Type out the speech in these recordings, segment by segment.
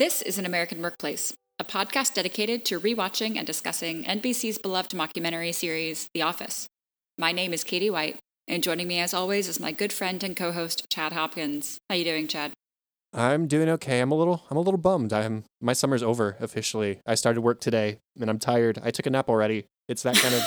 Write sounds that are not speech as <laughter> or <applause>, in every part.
This is An American Workplace, a podcast dedicated to rewatching and discussing NBC's beloved mockumentary series, The Office. My name is Katie White, and joining me as always is my good friend and co-host Chad Hopkins. How you doing, Chad? I'm doing okay. I'm a little I'm a little bummed. I'm my summer's over officially. I started work today and I'm tired. I took a nap already. It's that kind of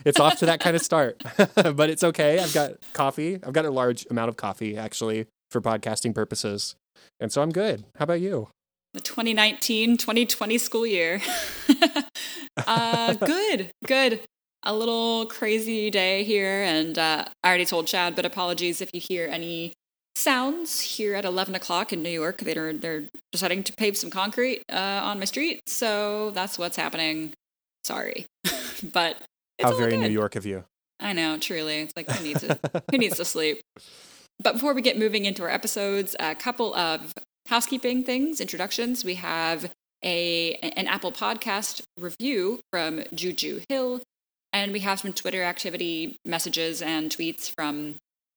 <laughs> it's off to that kind of start. <laughs> but it's okay. I've got coffee. I've got a large amount of coffee actually for podcasting purposes. And so I'm good. How about you? The 2019-2020 school year. <laughs> uh, good. Good. A little crazy day here and uh, I already told Chad, but apologies if you hear any sounds here at 11 o'clock in New York. They're they're deciding to pave some concrete uh, on my street, so that's what's happening. Sorry, <laughs> but how very good. New York of you. I know, truly. It's like who needs <laughs> who needs to sleep? But before we get moving into our episodes, a couple of housekeeping things, introductions. We have a an Apple Podcast review from Juju Hill, and we have some Twitter activity messages and tweets from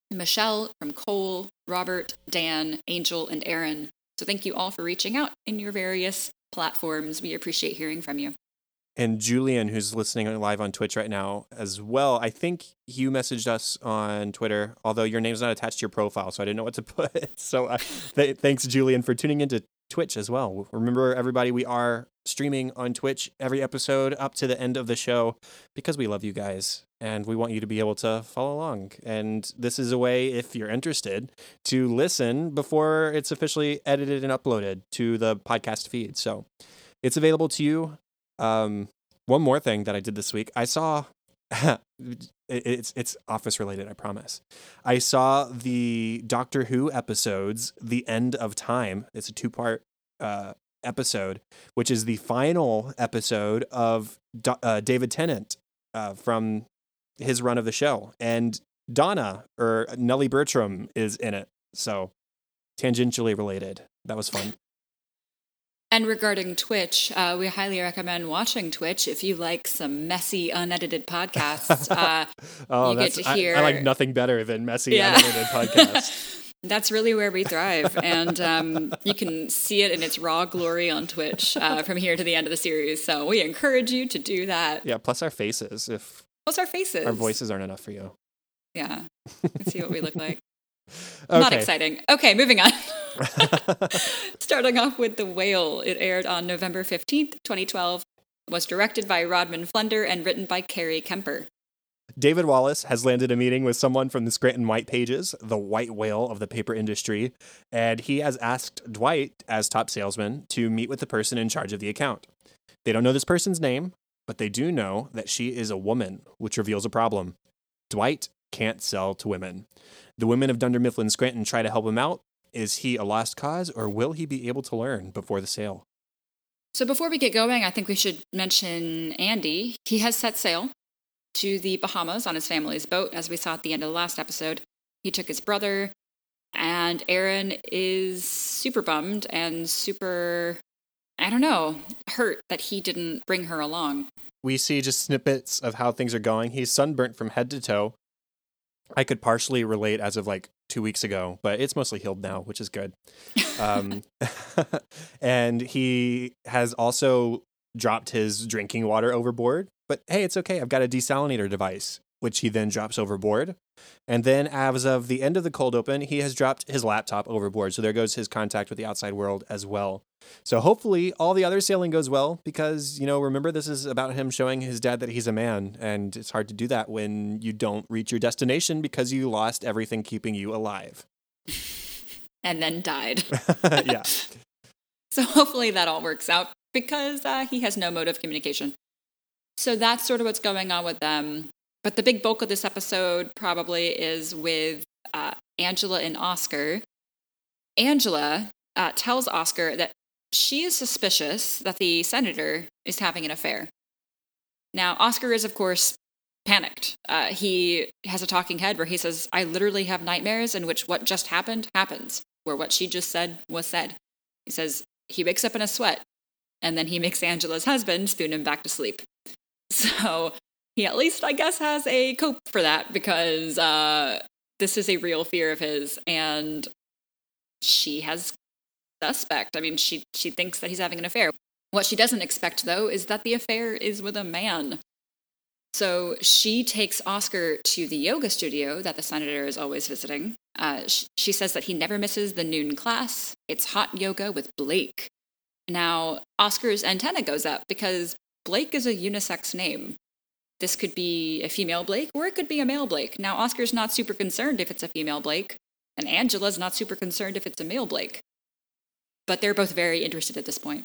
Michelle, from Cole, Robert, Dan, Angel, and Aaron. So thank you all for reaching out in your various platforms. We appreciate hearing from you. And Julian, who's listening live on Twitch right now as well, I think you messaged us on Twitter, although your name's not attached to your profile, so I didn't know what to <laughs> put. So uh, th- thanks, Julian, for tuning into Twitch as well. Remember, everybody, we are streaming on Twitch every episode up to the end of the show because we love you guys and we want you to be able to follow along. And this is a way, if you're interested, to listen before it's officially edited and uploaded to the podcast feed. So it's available to you. Um, one more thing that I did this week, I saw. <laughs> it's it's office related, I promise. I saw the Doctor Who episodes, The End of Time. It's a two part uh, episode, which is the final episode of Do- uh, David Tennant uh, from his run of the show, and Donna or Nellie Bertram is in it. So tangentially related. That was fun. And regarding Twitch, uh, we highly recommend watching Twitch if you like some messy, unedited podcasts. <laughs> Uh, oh, you get to hear. I, I, like nothing better than messy, yeah. unedited podcasts. <laughs> That's really where we thrive, and um, you can see it in its raw glory on Twitch uh, from here to the end of the series. So we encourage you to do that. Yeah, plus our faces. If plus our faces, our voices aren't enough for you. Yeah, <laughs> let's see what we look like. Okay. Not exciting. Okay, moving on. <laughs> Starting off with The Whale. It aired on November 15th, 2012. Was directed by Rodman Flender and written by Carrie Kemper. David Wallace has landed a meeting with someone from the Scranton White Pages, the white whale of the paper industry, and he has asked Dwight, as top salesman, to meet with the person in charge of the account. They don't know this person's name, but they do know that she is a woman, which reveals a problem. Dwight can't sell to women. The women of Dunder Mifflin Scranton try to help him out. Is he a lost cause, or will he be able to learn before the sale? So, before we get going, I think we should mention Andy. He has set sail to the Bahamas on his family's boat, as we saw at the end of the last episode. He took his brother, and Erin is super bummed and super, I don't know, hurt that he didn't bring her along. We see just snippets of how things are going. He's sunburnt from head to toe. I could partially relate as of like two weeks ago, but it's mostly healed now, which is good. Um, <laughs> <laughs> and he has also dropped his drinking water overboard. But hey, it's okay. I've got a desalinator device, which he then drops overboard. And then, as of the end of the cold open, he has dropped his laptop overboard. So there goes his contact with the outside world as well. So hopefully, all the other sailing goes well because, you know, remember, this is about him showing his dad that he's a man. And it's hard to do that when you don't reach your destination because you lost everything keeping you alive. <laughs> and then died. <laughs> yeah. <laughs> So hopefully that all works out because uh, he has no mode of communication. So that's sort of what's going on with them. But the big bulk of this episode probably is with uh, Angela and Oscar. Angela uh, tells Oscar that she is suspicious that the senator is having an affair. Now, Oscar is, of course, panicked. Uh, he has a talking head where he says, I literally have nightmares in which what just happened happens, where what she just said was said. He says he wakes up in a sweat, and then he makes Angela's husband spoon him back to sleep. <laughs> So he at least, I guess, has a cope for that because uh, this is a real fear of his, and she has suspect. I mean, she she thinks that he's having an affair. What she doesn't expect though is that the affair is with a man. So she takes Oscar to the yoga studio that the senator is always visiting. Uh, sh- she says that he never misses the noon class. It's hot yoga with Blake. Now, Oscar's antenna goes up because Blake is a unisex name. This could be a female Blake or it could be a male Blake. Now, Oscar's not super concerned if it's a female Blake, and Angela's not super concerned if it's a male Blake. But they're both very interested at this point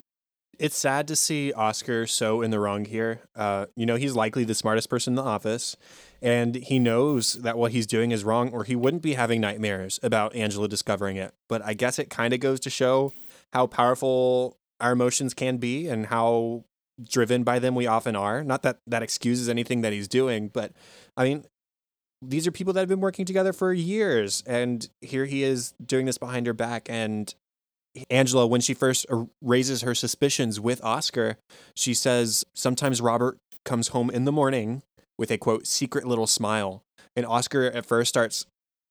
it's sad to see Oscar so in the wrong here. Uh, you know, he's likely the smartest person in the office, and he knows that what he's doing is wrong, or he wouldn't be having nightmares about Angela discovering it. But I guess it kind of goes to show how powerful our emotions can be and how driven by them we often are. Not that that excuses anything that he's doing, but I mean, these are people that have been working together for years, and here he is doing this behind her back, and Angela, when she first raises her suspicions with Oscar, she says sometimes Robert comes home in the morning with a quote secret little smile. And Oscar at first starts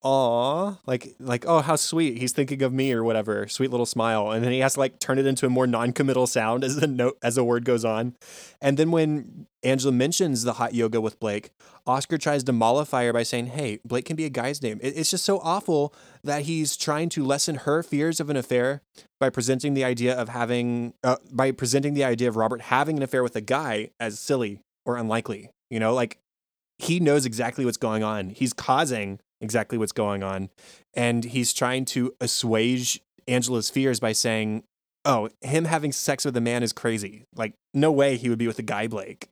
aw, like like oh how sweet he's thinking of me or whatever, sweet little smile, and then he has to like turn it into a more non-committal sound as the note as the word goes on, and then when Angela mentions the hot yoga with Blake, Oscar tries to mollify her by saying, "Hey, Blake can be a guy's name." It's just so awful that he's trying to lessen her fears of an affair by presenting the idea of having uh, by presenting the idea of Robert having an affair with a guy as silly or unlikely. You know, like he knows exactly what's going on. He's causing exactly what's going on. And he's trying to assuage Angela's fears by saying, Oh, him having sex with a man is crazy. Like, no way he would be with a guy, Blake.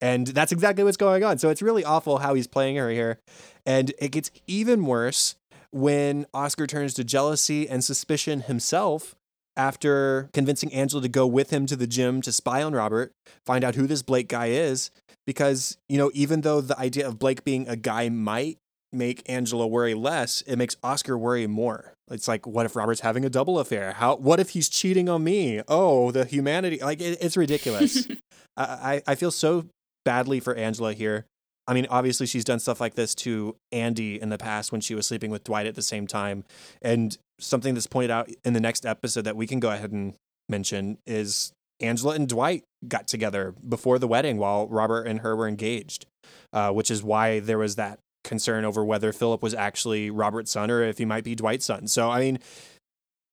And that's exactly what's going on. So it's really awful how he's playing her here. And it gets even worse when Oscar turns to jealousy and suspicion himself after convincing Angela to go with him to the gym to spy on Robert, find out who this Blake guy is. Because, you know, even though the idea of Blake being a guy might make Angela worry less, it makes Oscar worry more. It's like, what if Robert's having a double affair? How? What if he's cheating on me? Oh, the humanity! Like it, it's ridiculous. <laughs> I I feel so badly for Angela here. I mean, obviously she's done stuff like this to Andy in the past when she was sleeping with Dwight at the same time, and something that's pointed out in the next episode that we can go ahead and mention is Angela and Dwight got together before the wedding while Robert and her were engaged, uh, which is why there was that concern over whether Philip was actually Robert's son or if he might be Dwight's son. So, I mean,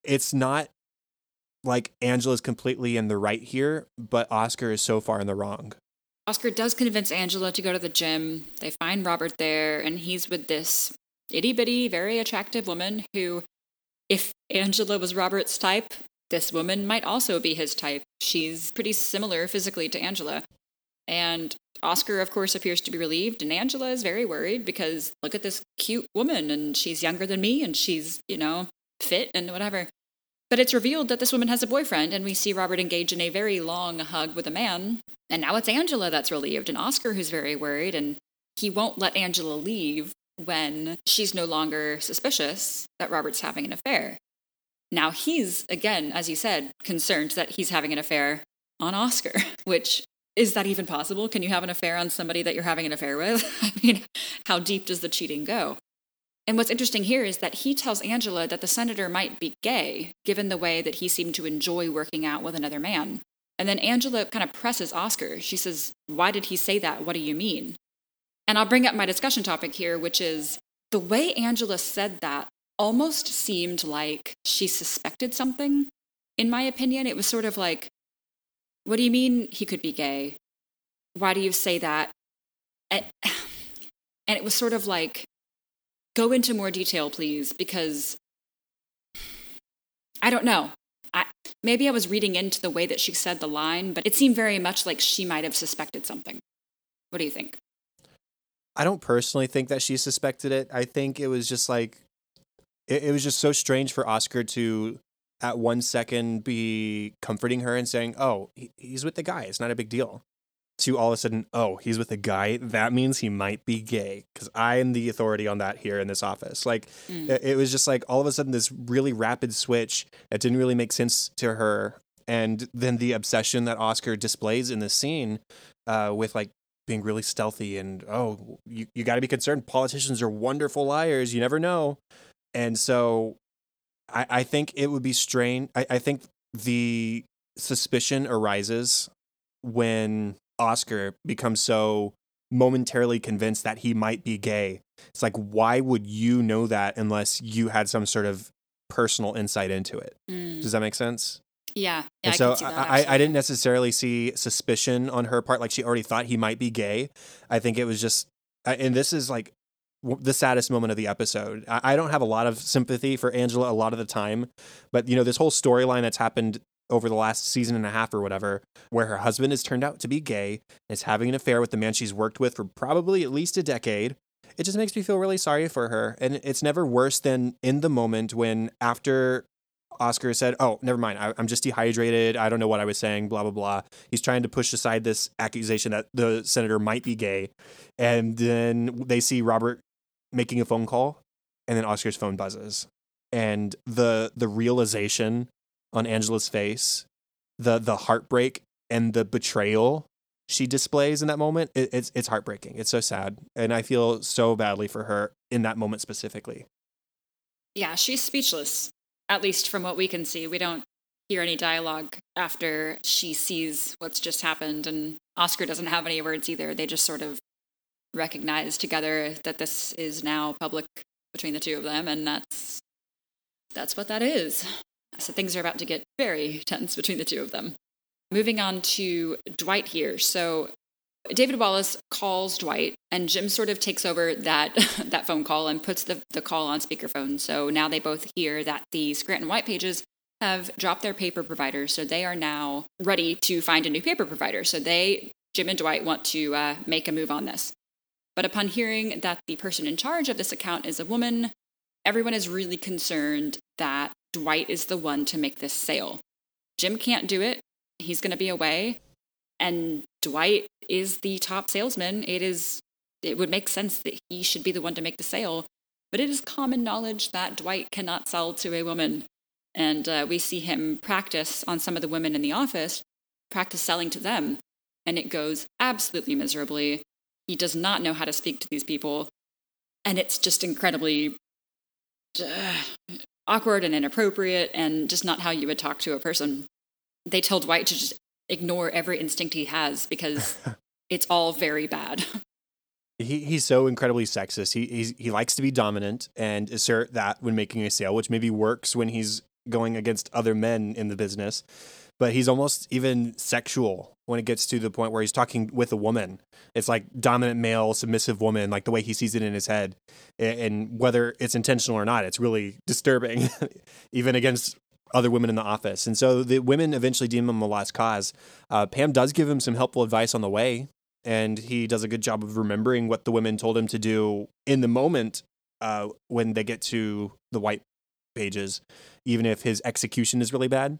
it's not like Angela's completely in the right here, but Oscar is so far in the wrong. Oscar does convince Angela to go to the gym. They find Robert there, and he's with this itty bitty, very attractive woman who, if Angela was Robert's type, this woman might also be his type. She's pretty similar physically to Angela. And Oscar, of course, appears to be relieved, and Angela is very worried because look at this cute woman, and she's younger than me, and she's, you know, fit and whatever. But it's revealed that this woman has a boyfriend, and we see Robert engage in a very long hug with a man. And now it's Angela that's relieved, and Oscar who's very worried, and he won't let Angela leave when she's no longer suspicious that Robert's having an affair. Now he's, again, as you said, concerned that he's having an affair on Oscar, <laughs> which is that even possible? Can you have an affair on somebody that you're having an affair with? <laughs> I mean, how deep does the cheating go? And what's interesting here is that he tells Angela that the senator might be gay, given the way that he seemed to enjoy working out with another man. And then Angela kind of presses Oscar. She says, Why did he say that? What do you mean? And I'll bring up my discussion topic here, which is the way Angela said that almost seemed like she suspected something. In my opinion, it was sort of like, what do you mean he could be gay? Why do you say that? <sighs> And, it was sort of like, go into more detail, please, because I don't know. I, maybe I was reading into the way that she said the line, but it seemed very much like she might have suspected something. What do you think? I don't personally think that she suspected it. I think it was just like, it, it was just so strange for Oscar to at one second be comforting her and saying, "Oh, he's with the guy. It's not a big deal." To all of a sudden, "Oh, he's with a guy. That means he might be gay." Because I am the authority on that here in this office. Like, mm. it, it was just like all of a sudden this really rapid switch that didn't really make sense to her, and then the obsession that Oscar displays in this scene uh, with like being really stealthy and oh, you you got to be concerned. Politicians are wonderful liars. You never know. And so I, I think it would be strange. I, I think the suspicion arises when Oscar becomes so momentarily convinced that he might be gay. It's like, why would you know that unless you had some sort of personal insight into it? Mm. Does that make sense? Yeah. yeah And I so that, I, I didn't necessarily see suspicion on her part, like she already thought he might be gay. I think it was just, and this is like the saddest moment of the episode. I, don't have a lot of sympathy for Angela a lot of the time, but you know, this whole storyline that's happened over the last season and a half or whatever, where her husband has turned out to be gay, is having an affair with the man she's worked with for probably at least a decade. It just makes me feel really sorry for her. And it's never worse than in the moment when after Oscar said, "Oh, never mind. I, I'm just dehydrated. I don't know what I was saying." Blah blah blah. He's trying to push aside this accusation that the senator might be gay, and then they see Robert making a phone call, and then Oscar's phone buzzes, and the the realization on Angela's face, the the heartbreak and the betrayal she displays in that moment, it, it's it's heartbreaking. It's so sad, and I feel so badly for her in that moment specifically. Yeah, she's speechless, at least from what we can see. We don't hear any dialogue after she sees what's just happened, and Oscar doesn't have any words either. They just sort of recognize together that this is now public between the two of them, and that's that's what that is. So things are about to get very tense between the two of them. Moving on to Dwight here. So David Wallace calls Dwight, and Jim sort of takes over that <laughs> that phone call and puts the, the call on speakerphone. So now they both hear that the Scranton White Pages have dropped their paper provider, so they are now ready to find a new paper provider. So they, Jim and Dwight, want to uh, make a move on this. But upon hearing that the person in charge of this account is a woman, everyone is really concerned that Dwight is the one to make this sale. Jim can't do it. He's going to be away and Dwight is the top salesman. It is it would make sense that he should be the one to make the sale, but it is common knowledge that Dwight cannot sell to a woman. And uh, we see him practice on some of the women in the office, practice selling to them, and it goes absolutely miserably. He does not know how to speak to these people, and it's just incredibly uh, awkward and inappropriate, and just not how you would talk to a person. They tell Dwight to just ignore every instinct he has because <laughs> it's all very bad. <laughs> he he's so incredibly sexist. He he's, he likes to be dominant and assert that when making a sale, which maybe works when he's going against other men in the business. But he's almost even sexual when it gets to the point where he's talking with a woman. It's like dominant male, submissive woman, like the way he sees it in his head. And whether it's intentional or not, it's really disturbing, <laughs> even against other women in the office. And so the women eventually deem him a lost cause. Uh, Pam does give him some helpful advice on the way, and he does a good job of remembering what the women told him to do in the moment uh, when they get to the white pages, even if his execution is really bad.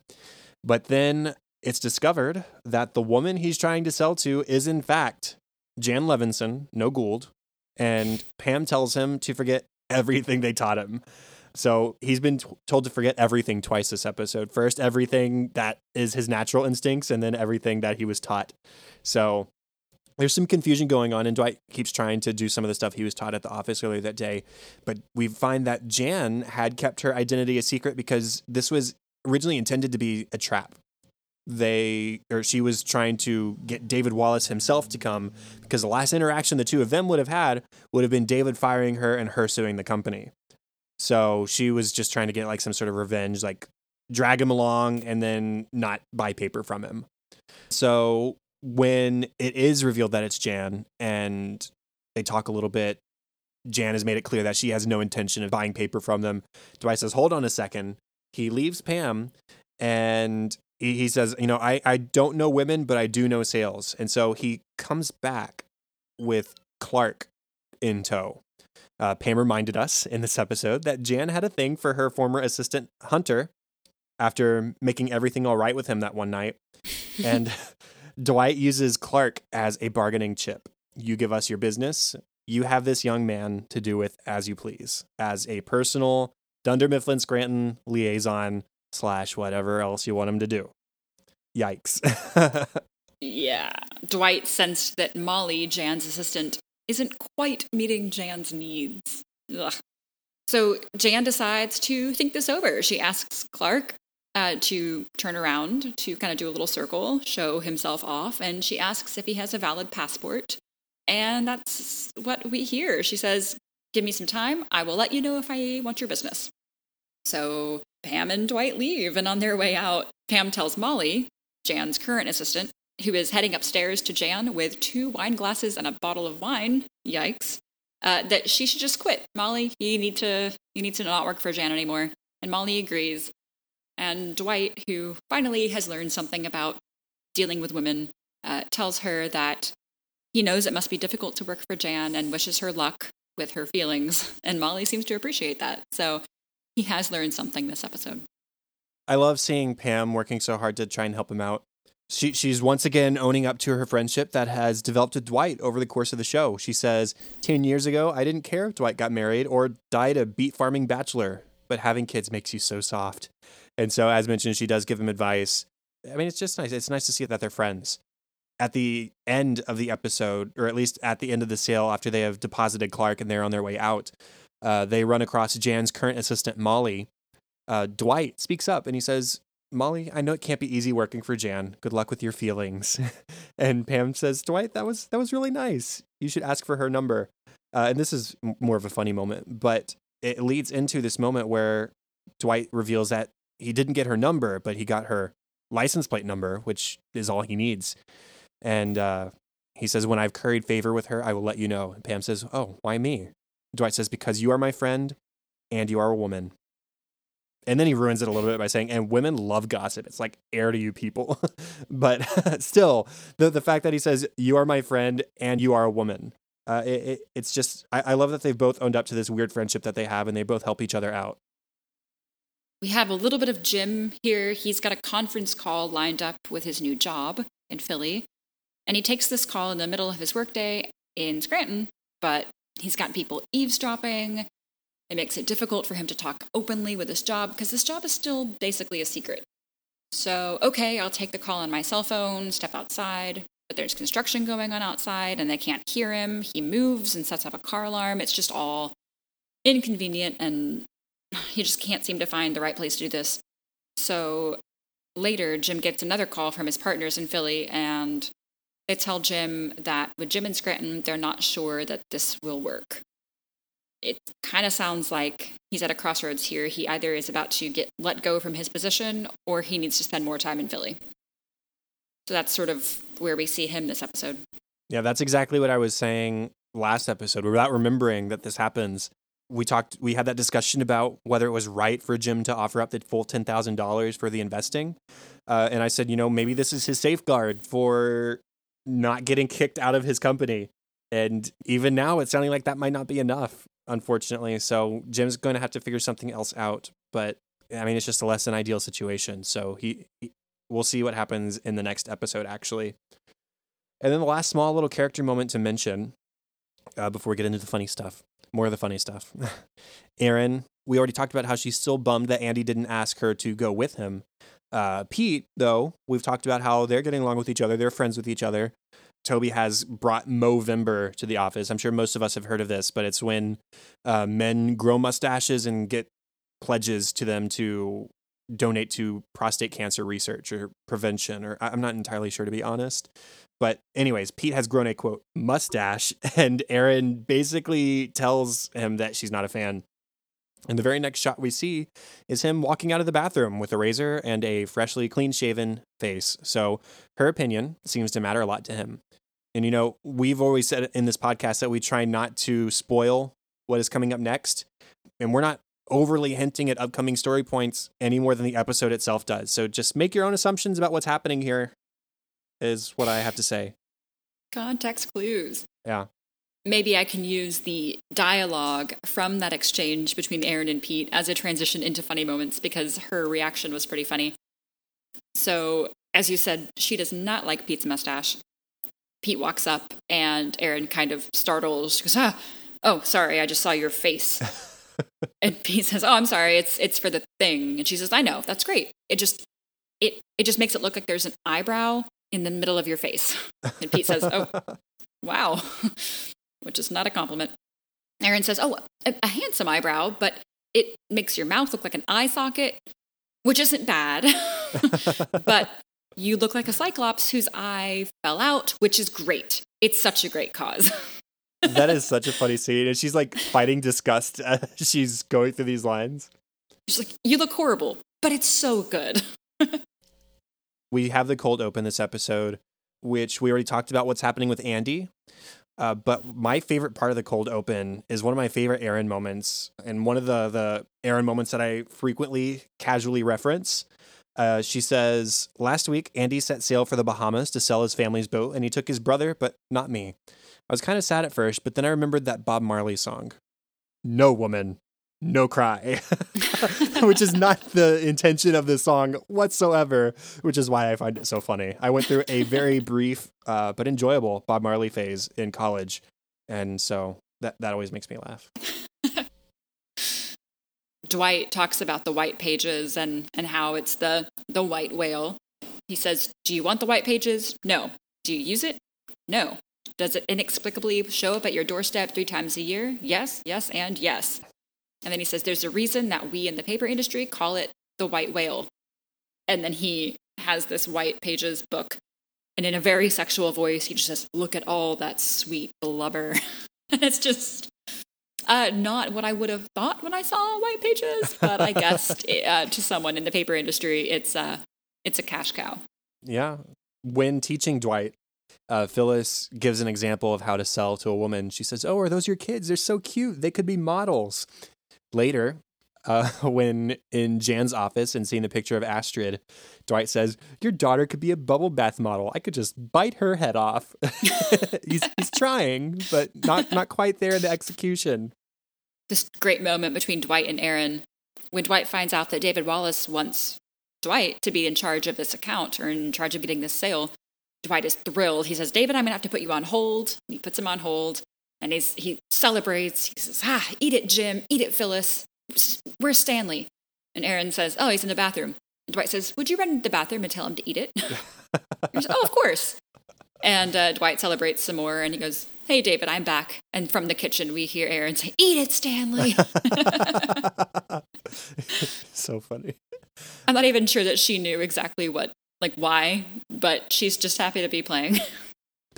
But then it's discovered that the woman he's trying to sell to is, in fact, Jan Levinson, no Gould. And Pam tells him to forget everything they taught him. So he's been t- told to forget everything twice this episode. First, everything that is his natural instincts, and then everything that he was taught. So there's some confusion going on, and Dwight keeps trying to do some of the stuff he was taught at the office earlier that day. But we find that Jan had kept her identity a secret because this was originally intended to be a trap. They or she was trying to get David Wallace himself to come because the last interaction the two of them would have had would have been David firing her and her suing the company. So she was just trying to get like some sort of revenge, like drag him along and then not buy paper from him. So when it is revealed that it's Jan and they talk a little bit, Jan has made it clear that she has no intention of buying paper from them. Dwight says, Hold on a second. He leaves Pam and he, he says, You know, I, I don't know women, but I do know sales. And so he comes back with Clark in tow. Uh, Pam reminded us in this episode that Jan had a thing for her former assistant Hunter after making everything all right with him that one night. And <laughs> Dwight uses Clark as a bargaining chip. You give us your business, you have this young man to do with as you please, as a personal Dunder Mifflin Scranton liaison slash whatever else you want him to do. Yikes. <laughs> yeah. Dwight sensed that Molly, Jan's assistant, isn't quite meeting Jan's needs. Ugh. So Jan decides to think this over. She asks Clark uh, to turn around, to kind of do a little circle, show himself off, and she asks if he has a valid passport. And that's what we hear. She says, Give me some time. I will let you know if I want your business. So Pam and Dwight leave, and on their way out, Pam tells Molly, Jan's current assistant, who is heading upstairs to Jan with two wine glasses and a bottle of wine, yikes, uh, that she should just quit. Molly, you need to you need to not work for Jan anymore. And Molly agrees. And Dwight, who finally has learned something about dealing with women, uh, tells her that he knows it must be difficult to work for Jan and wishes her luck with her feelings. And Molly seems to appreciate that. So he has learned something this episode. I love seeing Pam working so hard to try and help him out. She, she's once again owning up to her friendship that has developed with Dwight over the course of the show. She says, 10 years ago, I didn't care if Dwight got married or died a beet farming bachelor, but having kids makes you so soft. And so, as mentioned, she does give him advice. I mean, it's just nice. It's nice to see that they're friends. At the end of the episode, or at least at the end of the sale, after they have deposited Clark and they're on their way out, uh, they run across Jan's current assistant, Molly. Uh, Dwight speaks up and he says, Molly, I know it can't be easy working for Jan. Good luck with your feelings. <laughs> and Pam says, Dwight, that was that was really nice. You should ask for her number. Uh, and this is more of a funny moment, but it leads into this moment where Dwight reveals that he didn't get her number, but he got her license plate number, which is all he needs. And uh, he says, When I've curried favor with her, I will let you know. And Pam says, Oh, why me? Dwight says, Because you are my friend and you are a woman. And then he ruins it a little bit by saying, and women love gossip. It's like air to you people. <laughs> but <laughs> still, the, the fact that he says, you are my friend and you are a woman. Uh, it, it, it's just, I, I love that they've both owned up to this weird friendship that they have and they both help each other out. We have a little bit of Jim here. He's got a conference call lined up with his new job in Philly. And he takes this call in the middle of his workday in Scranton, but he's got people eavesdropping. It makes it difficult for him to talk openly with his job because this job is still basically a secret. So, okay, I'll take the call on my cell phone, step outside, but there's construction going on outside and they can't hear him. He moves and sets up a car alarm. It's just all inconvenient and he just can't seem to find the right place to do this. So later, Jim gets another call from his partners in Philly and they tell Jim that with Jim and Scranton, they're not sure that this will work it kind of sounds like he's at a crossroads here. He either is about to get let go from his position or he needs to spend more time in Philly. So that's sort of where we see him this episode. Yeah, that's exactly what I was saying last episode. Without remembering that this happens, we talked we had that discussion about whether it was right for Jim to offer up the full $10,000 for the investing. Uh, and I said, you know, maybe this is his safeguard for not getting kicked out of his company. And even now, it's sounding like that might not be enough unfortunately. So Jim's going to have to figure something else out. But I mean, it's just a less than ideal situation. So he, he we'll see what happens in the next episode, actually. And then the last small little character moment to mention uh, before we get into the funny stuff, more of the funny stuff. <laughs> Erin, we already talked about how she's still bummed that Andy didn't ask her to go with him. Uh, Pete, though, we've talked about how they're getting along with each other, they're friends with each other. Toby has brought Movember to the office. I'm sure most of us have heard of this, but it's when uh, men grow mustaches and get pledges to them to donate to prostate cancer research or prevention, or I'm not entirely sure to be honest. But, anyways, Pete has grown a quote mustache, <laughs> and Erin basically tells him that she's not a fan. And the very next shot we see is him walking out of the bathroom with a razor and a freshly clean shaven face. So her opinion seems to matter a lot to him. And, you know, we've always said in this podcast that we try not to spoil what is coming up next. And we're not overly hinting at upcoming story points any more than the episode itself does. So just make your own assumptions about what's happening here, is what I have to say. Context clues. Yeah. Maybe I can use the dialogue from that exchange between Erin and Pete as a transition into funny moments because her reaction was pretty funny. So, as you said, she does not like Pete's mustache. Pete walks up and Erin kind of startles. She goes, ah, oh, sorry, I just saw your face. <laughs> and Pete says, oh, I'm sorry, it's it's for the thing. And she says, I know, that's great. It just it it just makes it look like there's an eyebrow in the middle of your face. And Pete says, oh, <laughs> wow, which is not a compliment. Erin says, Oh, a, a handsome eyebrow, but it makes your mouth look like an eye socket, which isn't bad. <laughs> but you look like a cyclops whose eye fell out, which is great. It's such a great cause. <laughs> that is such a funny scene. And she's like fighting disgust <laughs> as she's going through these lines. She's like, You look horrible, but it's so good. we have the cold open this episode, which we already talked about what's happening with Andy. Uh, but my favorite part of the cold open is one of my favorite Erin moments, and one of the the Erin moments that I frequently casually reference. Uh, she says, "Last week, Andy set sail for the Bahamas to sell his family's boat, and he took his brother, but not me. I was kind of sad at first, but then I remembered that Bob Marley song, "No Woman, no cry, <laughs> which is not the intention of the song whatsoever, which is why I find it so funny. I went through a very brief uh, but enjoyable Bob Marley phase in college, and so that that always makes me laugh. <laughs> Dwight talks about the white pages and and how it's the the white whale. He says, "Do you want the white pages? No. Do you use it? No. Does it inexplicably show up at your doorstep three times a year? Yes, yes, and yes. And then he says, There's a reason that we in the paper industry call it the white whale. And then he has this white pages book. And in a very sexual voice, he just says, Look at all that sweet blubber. <laughs> and it's just uh, not what I would have thought when I saw white pages, but I guess <laughs> uh, to someone in the paper industry, it's, uh, it's a cash cow. Yeah. When teaching Dwight, uh, Phyllis gives an example of how to sell to a woman. She says, Oh, are those your kids? They're so cute. They could be models. Later, uh, <laughs> when in Jan's office and seeing the picture of Astrid, Dwight says, Your daughter could be a bubble bath model. I could just bite her head off. <laughs> he's, he's trying, but not, not quite there in the execution. This great moment between Dwight and Erin when Dwight finds out that David Wallace wants Dwight to be in charge of this account or in charge of getting this sale. Dwight is thrilled. He says, David, I'm going to have to put you on hold. He puts him on hold. And he's, he celebrates. He says, Ah, eat it, Jim. Eat it, Phyllis. Where's Stanley? And Erin says, Oh, he's in the bathroom. And Dwight says, Would you run to the bathroom and tell him to eat it? <laughs> says, oh, of course. And uh, Dwight celebrates some more and he goes, Hey, David, I'm back. And from the kitchen, we hear Erin say, Eat it, Stanley. <laughs> <laughs> so funny. I'm not even sure that she knew exactly what, like, why, but she's just happy to be playing.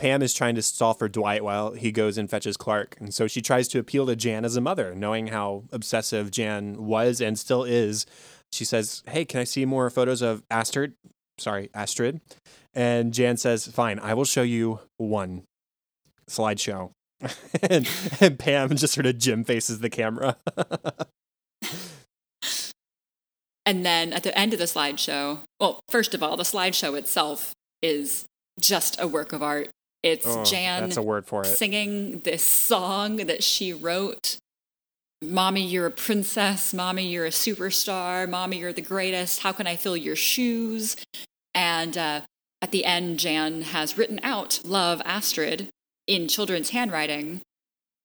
Pam is trying to stall for Dwight while he goes and fetches Clark. And so she tries to appeal to Jan as a mother, knowing how obsessive Jan was and still is. She says, Hey, can I see more photos of Astrid? Sorry, Astrid. And Jan says, Fine, I will show you one slideshow. <laughs> and, and Pam just sort of Jim faces the camera. <laughs> and then at the end of the slideshow, well, first of all, the slideshow itself is just a work of art. It's oh, Jan that's a word for it. singing this song that she wrote. Mommy, you're a princess. Mommy, you're a superstar. Mommy, you're the greatest. How can I fill your shoes? And uh, at the end, Jan has written out Love Astrid in children's handwriting.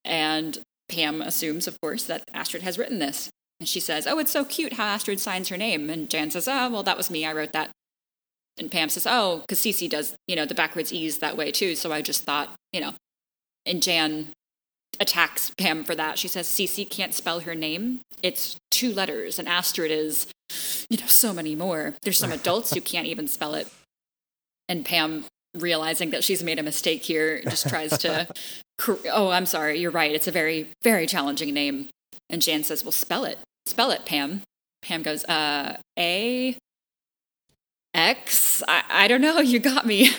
And Pam assumes, of course, that Astrid has written this. And she says, Oh, it's so cute how Astrid signs her name. And Jan says, Oh, well, that was me. I wrote that. And Pam says, Oh, because Cece does, you know, the backwards E's that way too. So I just thought, you know. And Jan attacks Pam for that. She says, Cece can't spell her name. It's two letters. And Astrid is, you know, so many more. There's some adults who can't even spell it. And Pam, realizing that she's made a mistake here, just tries to, <laughs> oh, I'm sorry, you're right. It's a very, very challenging name. And Jan says, well, spell it. Spell it, Pam. Pam goes, uh, A X? I, I don't know. <laughs> You got me.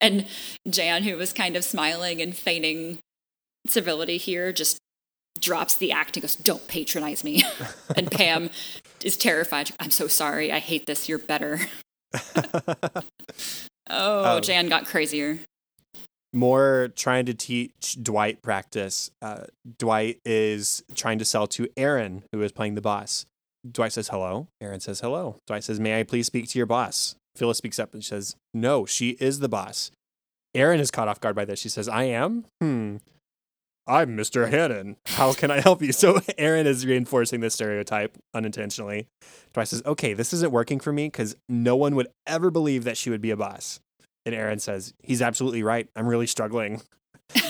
And Jan, who was kind of smiling and feigning civility here, just drops the act and goes, Don't patronize me. <laughs> and Pam is terrified. I'm so sorry. I hate this. You're better. <laughs> oh, um, Jan got crazier. More trying to teach Dwight practice. Uh, Dwight is trying to sell to Erin, who is playing the boss. Dwight says hello. Erin says hello. Dwight says, May I please speak to your boss? Phyllis speaks up and says, No, she is the boss. Erin is caught off guard by this. She says, I am? Hmm. I'm Mr. Hannon. How can I help you? So <laughs> Erin is reinforcing this stereotype unintentionally. Dwight says, Okay, this isn't working for me because no one would ever believe that she would be a boss. And Erin says, He's absolutely right. I'm really struggling. <laughs>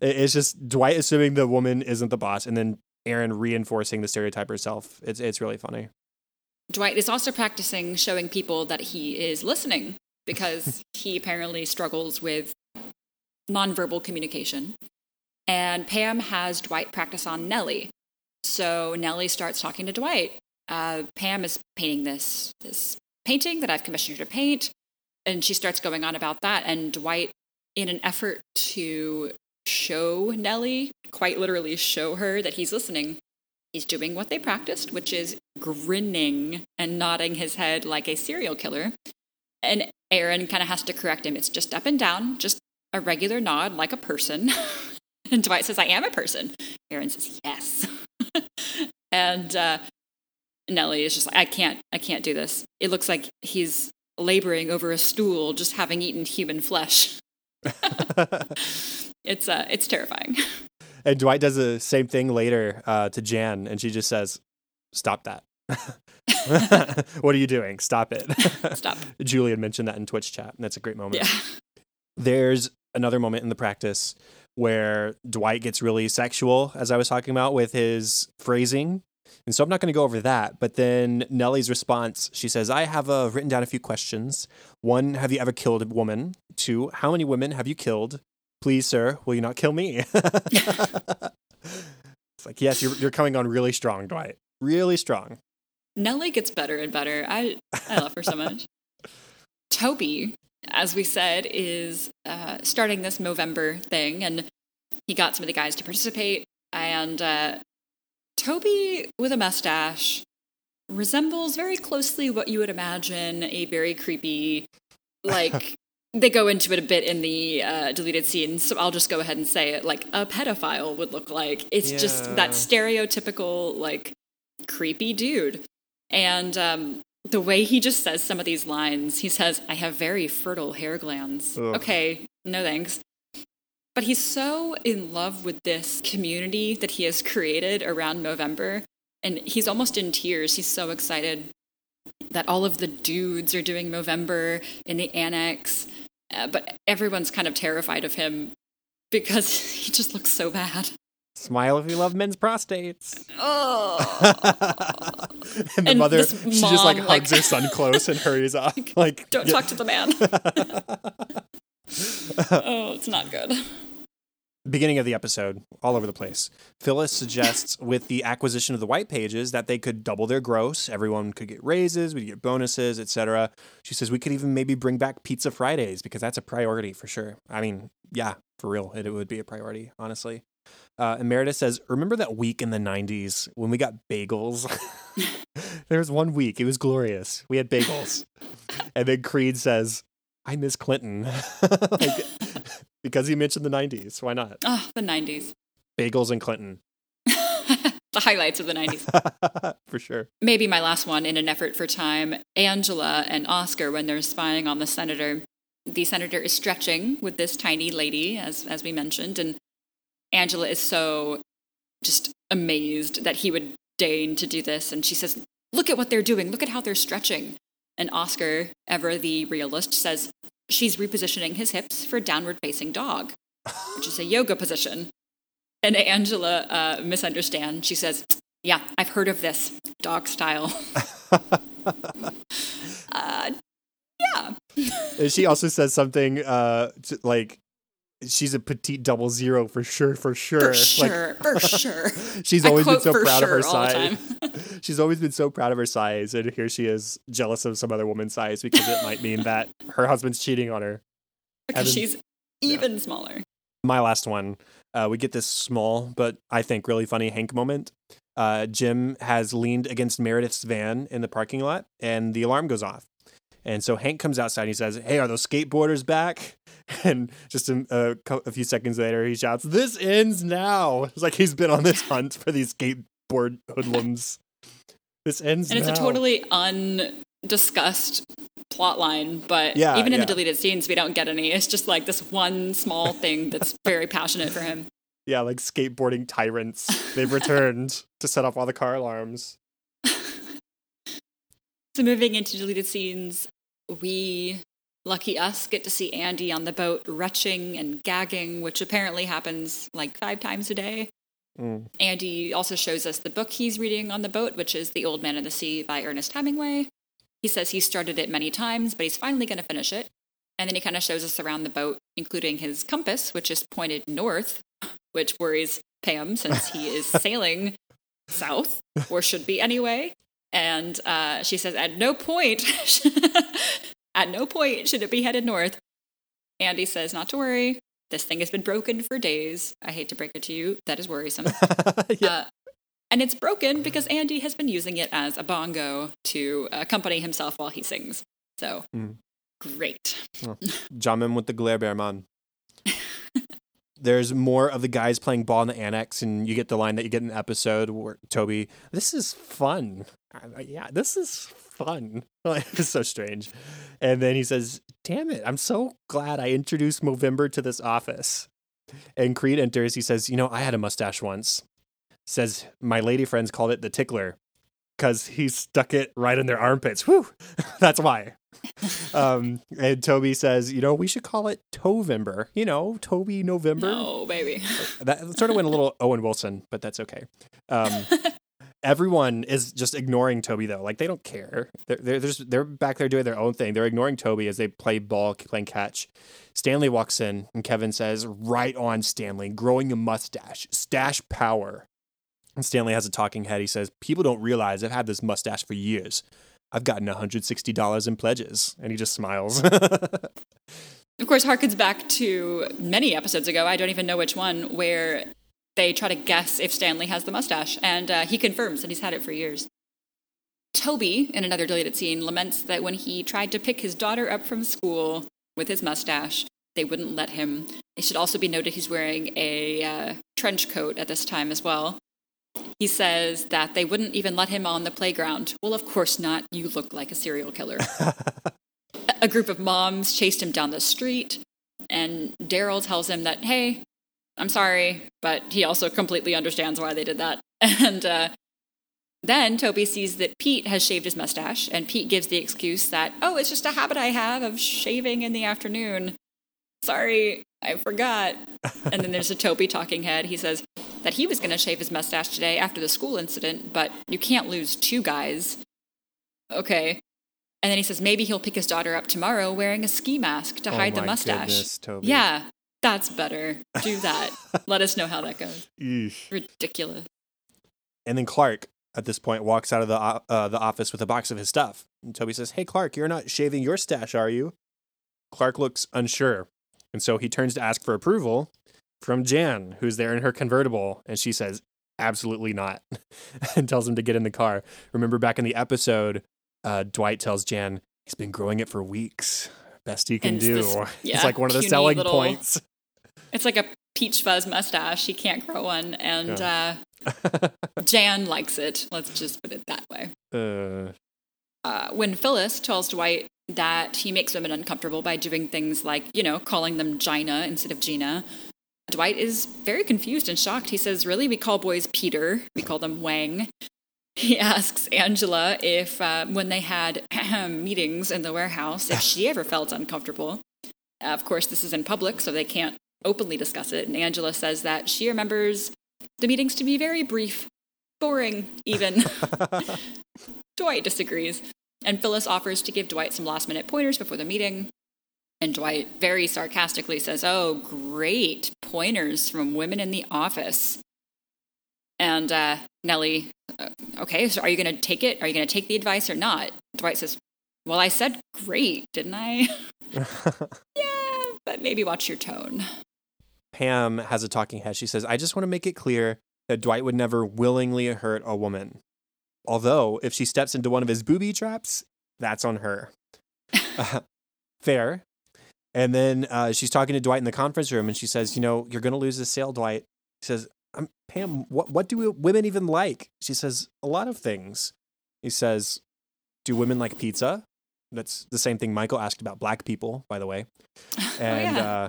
It's just Dwight assuming the woman isn't the boss, and then Erin reinforcing the stereotype herself. It's it's really funny. Dwight is also practicing showing people that he is listening because <laughs> he apparently struggles with nonverbal communication. And Pam has Dwight practice on Nellie. So Nellie starts talking to Dwight. Uh, Pam is painting this this painting that I've commissioned her to paint, and she starts going on about that. And Dwight, in an effort to show Nellie, quite literally show her that he's listening, he's doing what they practiced, which is grinning and nodding his head like a serial killer. And Erin kind of has to correct him. It's just up and down, just a regular nod like a person. <laughs> and Dwight says, I am a person. Erin says, Yes. <laughs> and uh, Nellie is just like, I can't, I can't do this. It looks like he's laboring over a stool, just having eaten human flesh. <laughs> it's uh, it's terrifying. And Dwight does the same thing later uh, to Jan, and she just says, "Stop that! <laughs> what are you doing? Stop it!" Stop. <laughs> Julian mentioned that in Twitch chat, and that's a great moment. Yeah. There's another moment in the practice where Dwight gets really sexual, as I was talking about with his phrasing. And so I'm not going to go over that. But then Nellie's response, she says, I have uh, written down a few questions. One, have you ever killed a woman? Two, how many women have you killed? Please, sir, will you not kill me? <laughs> it's like, yes, you're, you're coming on really strong, Dwight. Really strong. Nellie gets better and better. I I love her so much. <laughs> Toby, as we said, is uh, starting this Movember thing, and he got some of the guys to participate. And uh, Toby, with a mustache, resembles very closely what you would imagine a very creepy, like <laughs> they go into it a bit in the uh, deleted scenes. So I'll just go ahead and say it, like a pedophile would look like. It's just that stereotypical, like creepy dude. And um, the way he just says some of these lines, he says, I have very fertile hair glands. Ugh. Okay, no thanks. But he's so in love with this community that he has created around Movember. And he's almost in tears. He's so excited that all of the dudes are doing Movember in the annex. Uh, but everyone's kind of terrified of him because <laughs> he just looks so bad. Smile if you love men's prostates. Oh. <laughs> and the And mother, this she just like hugs like- her son <laughs> close and hurries off. Like, Don't get- talk to the man. oh, it's not good. Beginning of the episode, all over the place. Phyllis suggests <laughs> with the acquisition of the white pages that they could double their gross. Everyone could get raises, we'd get bonuses, etc. She says we could even maybe bring back Pizza Fridays because that's a priority for sure. I mean, yeah, for real, it, it would be a priority, honestly. Uh, and Meredith says, "Remember that week in the '90s when we got bagels? <laughs> there was one week; it was glorious. We had bagels." <laughs> and then Creed says, "I miss Clinton," like, because he mentioned the '90s. Why not? Oh, the 90s. Bagels and Clinton, <laughs> the highlights of the 90s. <laughs> for sure. Maybe my last one in an effort for time. Angela and Oscar, when they're spying on the senator, the senator is stretching with this tiny lady, as, as we mentioned, and Angela is so just amazed that he would deign to do this. And she says, Look at what they're doing. Look at how they're stretching. And Oscar, ever the realist, says, She's repositioning his hips for downward facing dog, which is a yoga position. And Angela uh, misunderstands. She says, Yeah, I've heard of this dog style. <laughs> uh, yeah. And she also says something uh, like, she's a petite double zero for sure, for sure. For Like, sure. for <laughs> sure. she's I always been so proud of her sure all the size. <laughs> <laughs> she's always been so proud of her size, and here she is jealous of some other woman's size because it might mean that her husband's cheating on her. Because Evan- she's even smaller. my last one, uh, we get this small but I think really funny Hank moment. Uh, Jim has leaned against Meredith's van in the parking lot, and the alarm goes off. And so Hank comes outside and he says, Hey, are those skateboarders back? <laughs> And just a, a, a few seconds later, he shouts, This ends now. It's like he's been on this <laughs> hunt for these skateboard hoodlums. This ends now. And it's now. a totally undiscussed plot line, but Yeah, even in yeah. the deleted scenes, we don't get any. It's just like this one small thing that's <laughs> very passionate for him. Yeah, like skateboarding tyrants. They've returned to set off all the car alarms. So moving into deleted scenes, we Lucky us get to see Andy on the boat retching and gagging, which apparently happens like five times a day. Mm. Andy also shows us the book he's reading on the boat, which is The Old Man and the Sea by Ernest Hemingway. He says he started it many times, but he's finally going to finish it. And then he kind of shows us around the boat, including his compass, which is pointed north, <laughs> which worries Pam since he is <laughs> sailing south, or should be anyway. And uh, she says, at no point, <laughs> at no point should it be headed north. Andy says, not to worry. This thing has been broken for days. I hate to break it to you. That is worrisome. <laughs> yeah. uh, and it's broken because Andy has been using it as a bongo to accompany himself while he sings. So mm. great. Oh, Jamin with the glare bear man. <laughs> There's more of the guys playing ball in the annex, and you get the line that you get in the episode where Toby, this is fun. Yeah, this is fun. <laughs> it's so strange. And then he says, Damn it, I'm so glad I introduced Movember to this office. And Creed enters. He says, You know, I had a mustache once says my lady friends called it the tickler because he stuck it right in their armpits. Whew, <laughs> that's why. <laughs> um, and Toby says, you know, we should call it Tovember. You know, Toby November. No, baby. that sort of went a little Owen Wilson, but that's okay. Um, everyone is just ignoring Toby though. Like they don't care. They're they're just, they're back there doing their own thing. They're ignoring Toby as they play ball, playing catch. Stanley walks in and Kevin says, "Right on, Stanley, growing a mustache, stash power." And Stanley has a talking head. He says, People don't realize I've had this mustache for years. I've gotten $160 in pledges. And he just smiles. <laughs> of course, harkens back to many episodes ago. I don't even know which one, where they try to guess if Stanley has the mustache. And uh, he confirms that he's had it for years. Toby, in another deleted scene, laments that when he tried to pick his daughter up from school with his mustache, they wouldn't let him. It should also be noted he's wearing a uh, trench coat at this time as well. He says that they wouldn't even let him on the playground. Well, of course not. You look like a serial killer. <laughs> a group of moms chased him down the street, and Daryl tells him that, hey, I'm sorry, but he also completely understands why they did that. <laughs> And uh, then Toby sees that Pete has shaved his mustache, and Pete gives the excuse that, oh, it's just a habit I have of shaving in the afternoon. Sorry, I forgot. <laughs> and then there's a Toby talking head. He says, that he was going to shave his mustache today after the school incident, but you can't lose two guys. Okay. And then he says maybe he'll pick his daughter up tomorrow wearing a ski mask to oh hide the mustache. Goodness, yeah, that's better. Do that. <laughs> Let us know how that goes. Eesh. Ridiculous. And then Clark at this point walks out of the uh, the office with a box of his stuff. And Toby says, "Hey Clark, you're not shaving your stash, are you?" Clark looks unsure, and so he turns to ask for approval from Jan, who's there in her convertible, and she says, absolutely not, <laughs> and tells him to get in the car. Remember back in the episode, uh, Dwight tells Jan, he's been growing it for weeks. Best he can and do. <laughs> This, yeah, it's like one of the selling little, points. It's like a peach fuzz mustache. He can't grow one. And yeah. uh, <laughs> Jan likes it. Let's just put it that way. Uh. Uh, when Phyllis tells Dwight that he makes women uncomfortable by doing things like, you know, calling them Gina instead of Gina, Dwight is very confused and shocked. He says, Really? We call boys Peter, we call them Wang. He <laughs> asks Angela if, uh, when they had <clears throat> meetings in the warehouse, if she ever felt uncomfortable. Of course, this is in public, so they can't openly discuss it. And Angela says that she remembers the meetings to be very brief, boring, even. <laughs> <laughs> Dwight disagrees. And Phyllis offers to give Dwight some last minute pointers before the meeting. And Dwight very sarcastically says, Oh, great pointers from women in the office. And uh, Nellie, uh, okay, so are you going to take it? Are you going to take the advice or not? Dwight says, Well, I said great, didn't I? <laughs> yeah, but maybe watch your tone. Pam has a talking head. She says, I just want to make it clear that Dwight would never willingly hurt a woman. Although, if she steps into one of his booby traps, that's on her. Uh, <laughs> <laughs> fair. And then uh, she's talking to Dwight in the conference room, and she says, "You know, you're going to lose this sale, Dwight." He says, "Pam, what what do women even like?" She says, "A lot of things." He says, "Do women like pizza?" That's the same thing Michael asked about black people, by the way. <laughs> And oh, yeah. uh,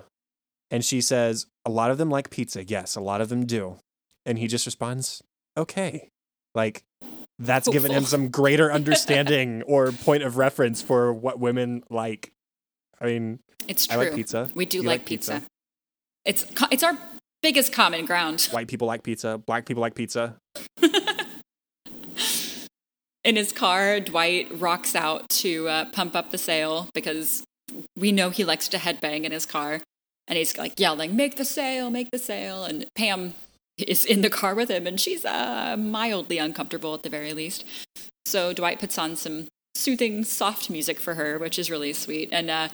and she says, "A lot of them like pizza. Yes, a lot of them do." And he just responds, "Okay." Like that's given him some greater <laughs> understanding or point of reference for what women like I mean, It's true. I like pizza. We do like, like pizza. pizza. It's it's our biggest common ground. white people like pizza. Black people like pizza. <laughs> In his car, Dwight rocks out to uh, pump up the sale because we know he likes to headbang in his car. And he's like yelling, Make the sale! make the sale!" And Pam is in the car with him, and she's uh, mildly uncomfortable at the very least. So Dwight puts on some soothing, soft music for her, which is really sweet. And uh,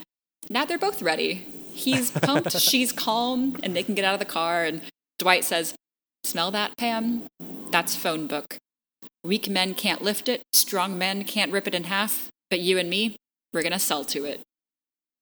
now they're both ready. He's pumped, <laughs> she's calm, and they can get out of the car. And Dwight says, Smell that, Pam? That's phone book. Weak men can't lift it, strong men can't rip it in half, but you and me, we're gonna sell to it.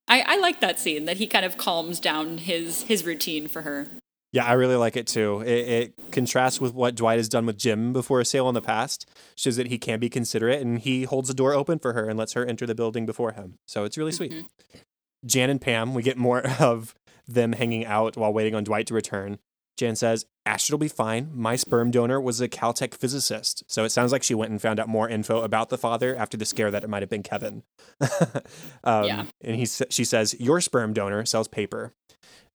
I, I like that scene that he kind of calms down his his routine for her. Yeah, I really like it too. It, it contrasts with what Dwight has done with Jim before a sale in the past, shows that he can be considerate and he holds the door open for her and lets her enter the building before him. So it's really sweet. Mm-hmm. Jan and Pam, we get more <laughs> of them hanging out while waiting on Dwight to return. Jan says, Astrid will be fine. My sperm donor was a Caltech physicist. So it sounds like she went and found out more info about the father after the scare that it might have been Kevin. <laughs> um, Yeah. And he, she says, Your sperm donor sells paper.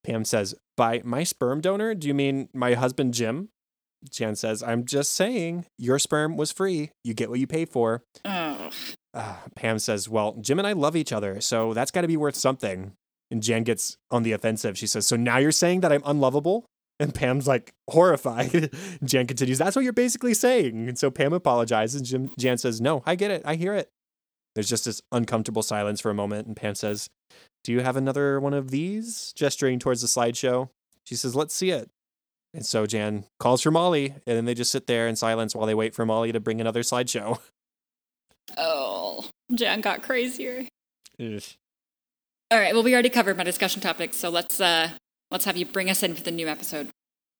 Pam says, By my sperm donor, do you mean my husband Jim? Jan says, I'm just saying, your sperm was free. You get what you pay for. Oh, Uh, Pam says, Well, Jim and I love each other, so that's got to be worth something. And Jan gets on the offensive. She says, So now you're saying that I'm unlovable? And Pam's like horrified. <laughs> Jan continues, That's what you're basically saying. And so Pam apologizes. Jim, Jan says, No, I get it. I hear it. There's just this uncomfortable silence for a moment. And Pam says, Do you have another one of these? Gesturing towards the slideshow. She says, Let's see it. And so Jan calls for Molly, and then they just sit there in silence while they wait for Molly to bring another slideshow. <laughs> oh, Jan got crazier. Ugh. All right, well, we already covered my discussion topics, so let's uh let's have you bring us in for the new episode.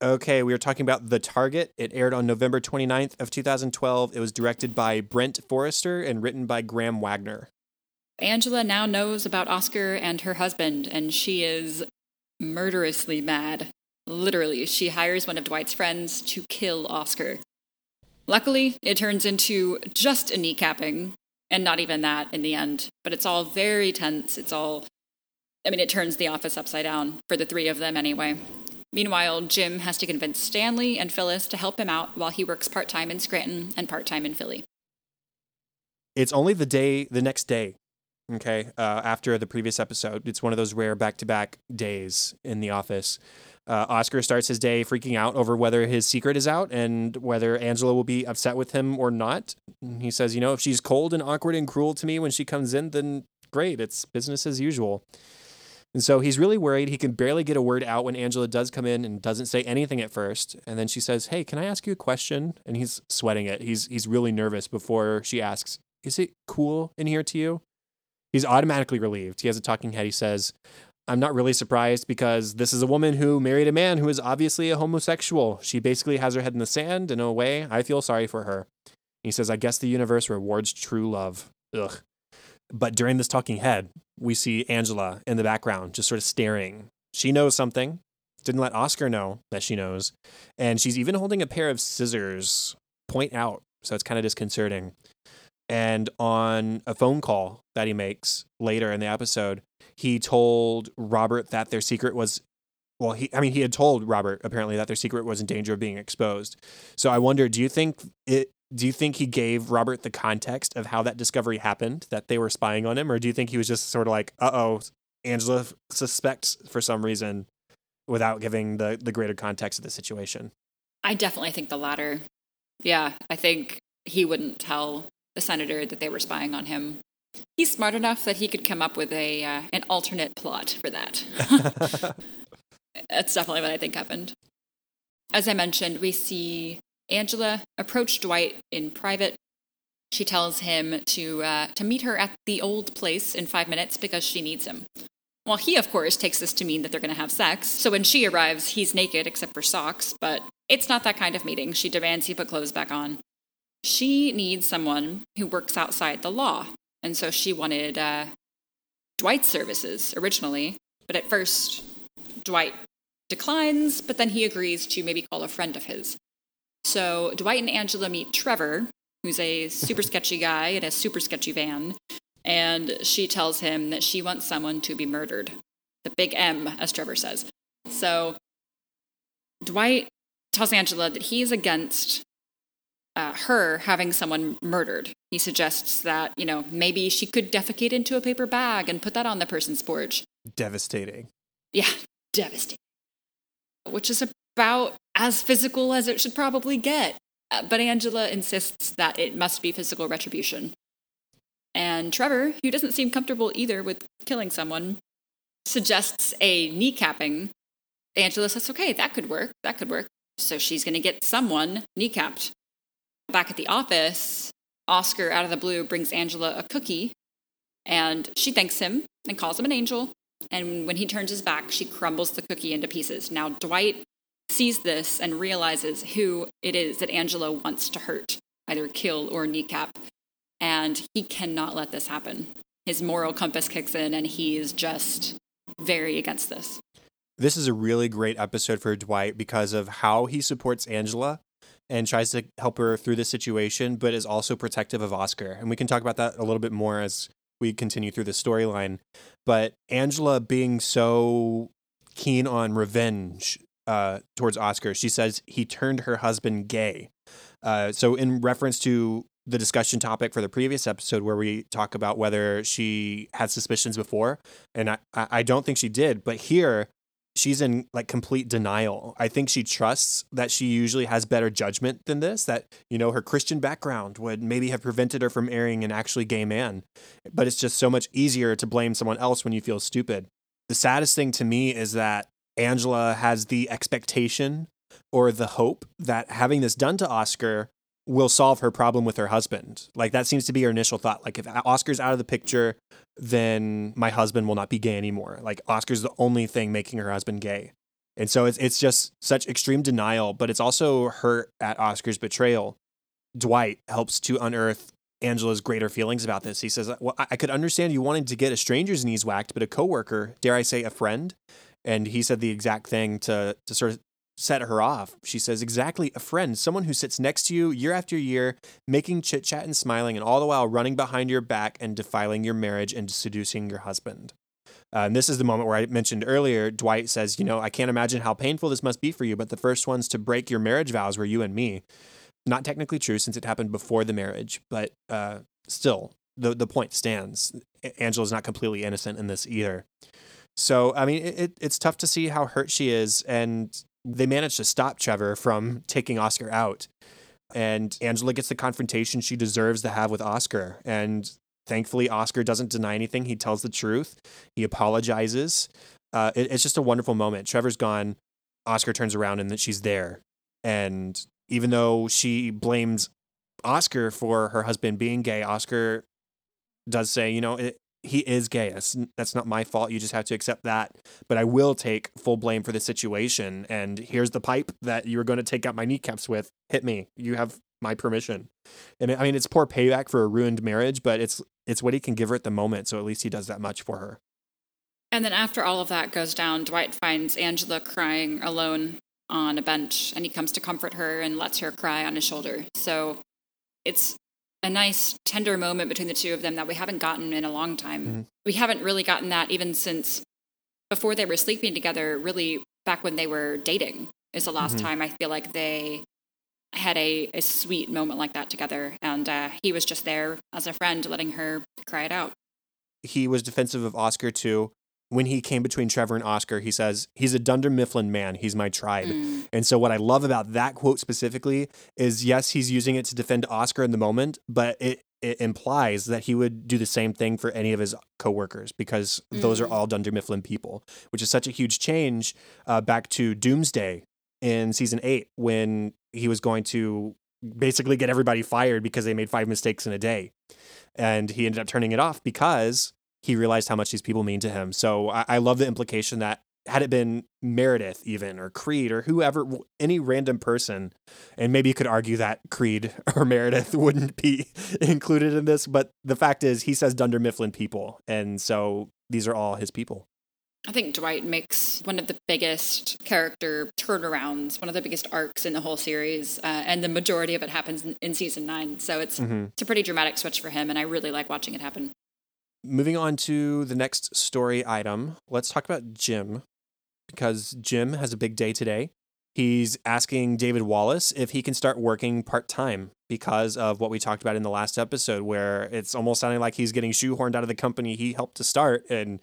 Okay, we are talking about The Target. It aired on November 29th of 2012. It was directed by Brent Forrester and written by Graham Wagner. Angela now knows about Oscar and her husband, and she is murderously mad. Literally, she hires one of Dwight's friends to kill Oscar. Luckily, it turns into just a kneecapping, and not even that in the end. But it's all very tense. It's all, I mean, it turns the office upside down for the three of them anyway. Meanwhile, Jim has to convince Stanley and Phyllis to help him out while he works part time in Scranton and part time in Philly. It's only the day, the next day, okay, uh, after the previous episode. It's one of those rare back to back days in the office. Uh, Oscar starts his day freaking out over whether his secret is out and whether Angela will be upset with him or not. He says, you know, if she's cold and awkward and cruel to me when she comes in, then great, it's business as usual. And so he's really worried. He can barely get a word out when Angela does come in and doesn't say anything at first. And then she says, "Hey, can I ask you a question?" And he's sweating it. He's he's really nervous before she asks, "Is it cool in here to you?" He's automatically relieved. He has a talking head. He says, "I'm not really surprised because this is a woman who married a man who is obviously a homosexual. She basically has her head in the sand. In a way, I feel sorry for her." He says, "I guess the universe rewards true love." Ugh. But during this talking head, we see Angela in the background just sort of staring. She knows something, didn't let Oscar know that she knows. And she's even holding a pair of scissors point out. So it's kind of disconcerting. And on a phone call that he makes later in the episode, he told Robert that their secret was well, he I mean he had told Robert apparently that their secret was in danger of being exposed. So I wonder, do you think it do you think he gave Robert the context of how that discovery happened, that they were spying on him, or do you think he was just sort of like, uh oh, Angela f- suspects for some reason without giving the, the greater context of the situation? I definitely think the latter. Yeah, I think he wouldn't tell the senator that they were spying on him. He's smart enough that he could come up with a uh, an alternate plot for that. <laughs> That's definitely what I think happened. As I mentioned, we see Angela approach Dwight in private. She tells him to uh, to meet her at the old place in five minutes because she needs him. Well, he, of course, takes this to mean that they're going to have sex. So when she arrives, he's naked except for socks, but it's not that kind of meeting. She demands he put clothes back on. She needs someone who works outside the law. And so she wanted uh, Dwight's services originally. But at first, Dwight declines, but then he agrees to maybe call a friend of his. So Dwight and Angela meet Trevor, who's a super sketchy guy in a super sketchy van. And she tells him that she wants someone to be murdered. The big M, as Trevor says. So Dwight tells Angela that he's against uh, her having someone murdered. He suggests that, you know, maybe she could defecate into a paper bag and put that on the person's porch. Devastating. Yeah, devastating. Which is about as physical as it should probably get. Uh, but Angela insists that it must be physical retribution. And Trevor, who doesn't seem comfortable either with killing someone, suggests a kneecapping. Angela says, okay, that could work. That could work. So she's going to get someone kneecapped. Back at the office, Oscar, out of the blue, brings Angela a cookie, and she thanks him and calls him an angel. And when he turns his back, she crumbles the cookie into pieces. Now, Dwight sees this and realizes who it is that Angela wants to hurt, either kill or kneecap. And he cannot let this happen. His moral compass kicks in, and he's just very against this. This is a really great episode for Dwight because of how he supports Angela and tries to help her through the situation, but is also protective of Oscar. And we can talk about that a little bit more as we continue through the storyline. But Angela being so keen on revenge uh, towards Oscar, she says he turned her husband gay. Uh, so, in reference to the discussion topic for the previous episode where we talk about whether she had suspicions before, and I, I don't think she did, but here she's in like complete denial. I think she trusts that she usually has better judgment than this, that, you know, her Christian background would maybe have prevented her from marrying an actually gay man. But it's just so much easier to blame someone else when you feel stupid. The saddest thing to me is that Angela has the expectation or the hope that having this done to Oscar will solve her problem with her husband. Like that seems to be her initial thought. Like if Oscar's out of the picture, then my husband will not be gay anymore. Like Oscar's the only thing making her husband gay. And so it's it's just such extreme denial, but it's also hurt at Oscar's betrayal. Dwight helps to unearth Angela's greater feelings about this. He says, "Well, I could understand you wanting to get a stranger's knees whacked, but a coworker, dare I say, a friend." And he said the exact thing to to sort of set her off. She says, Exactly, a friend, someone who sits next to you year after year, making chit chat and smiling, and all the while running behind your back and defiling your marriage and seducing your husband. Uh, and this is the moment where I mentioned earlier, Dwight says, You know, I can't imagine how painful this must be for you, but the first ones to break your marriage vows were you and me. Not technically true since it happened before the marriage, but uh, still, the, the point stands. Angela's not completely innocent in this either. So, I mean, it, it's tough to see how hurt she is. And they manage to stop Trevor from taking Oscar out. And Angela gets the confrontation she deserves to have with Oscar. And thankfully, Oscar doesn't deny anything. He tells the truth, he apologizes. Uh, it, it's just a wonderful moment. Trevor's gone. Oscar turns around and that she's there. And even though she blames Oscar for her husband being gay, Oscar does say, you know, it, he is gay. That's, that's not my fault. You just have to accept that. But I will take full blame for the situation. And here's the pipe that you were going to take out my kneecaps with. Hit me. You have my permission. And I mean, it's poor payback for a ruined marriage, but it's it's what he can give her at the moment. So at least he does that much for her. And then after all of that goes down, Dwight finds Angela crying alone on a bench, and he comes to comfort her and lets her cry on his shoulder. So it's a nice tender moment between the two of them that we haven't gotten in a long time. Mm-hmm. We haven't really gotten that even since before they were sleeping together, really back when they were dating is the last mm-hmm. time I feel like they had a, a sweet moment like that together. And uh, he was just there as a friend, letting her cry it out. He was defensive of Oscar too when he came between Trevor and Oscar, he says, He's a Dunder Mifflin man. He's my tribe. Mm. And so, what I love about that quote specifically is yes, he's using it to defend Oscar in the moment, but it, it implies that he would do the same thing for any of his coworkers because mm. those are mm. all Dunder Mifflin people, which is such a huge change uh, back to Doomsday in season eight when he was going to basically get everybody fired because they made five mistakes in a day. And he ended up turning it off because he realized how much these people mean to him. So I, I love the implication that had it been Meredith even or Creed or whoever any random person and maybe you could argue that Creed <laughs> or Meredith wouldn't be <laughs> included in this but the fact is he says Dunder Mifflin people and so these are all his people. I think Dwight makes one of the biggest character turnarounds, one of the biggest arcs in the whole series, uh, and the majority of it happens in, in season nine. So it's mm-hmm. it's a pretty dramatic switch for him, and I really like watching it happen. Moving on to the next story item, let's talk about Jim because Jim has a big day today. He's asking David Wallace if he can start working part time because of what we talked about in the last episode, where it's almost sounding like he's getting shoehorned out of the company he helped to start and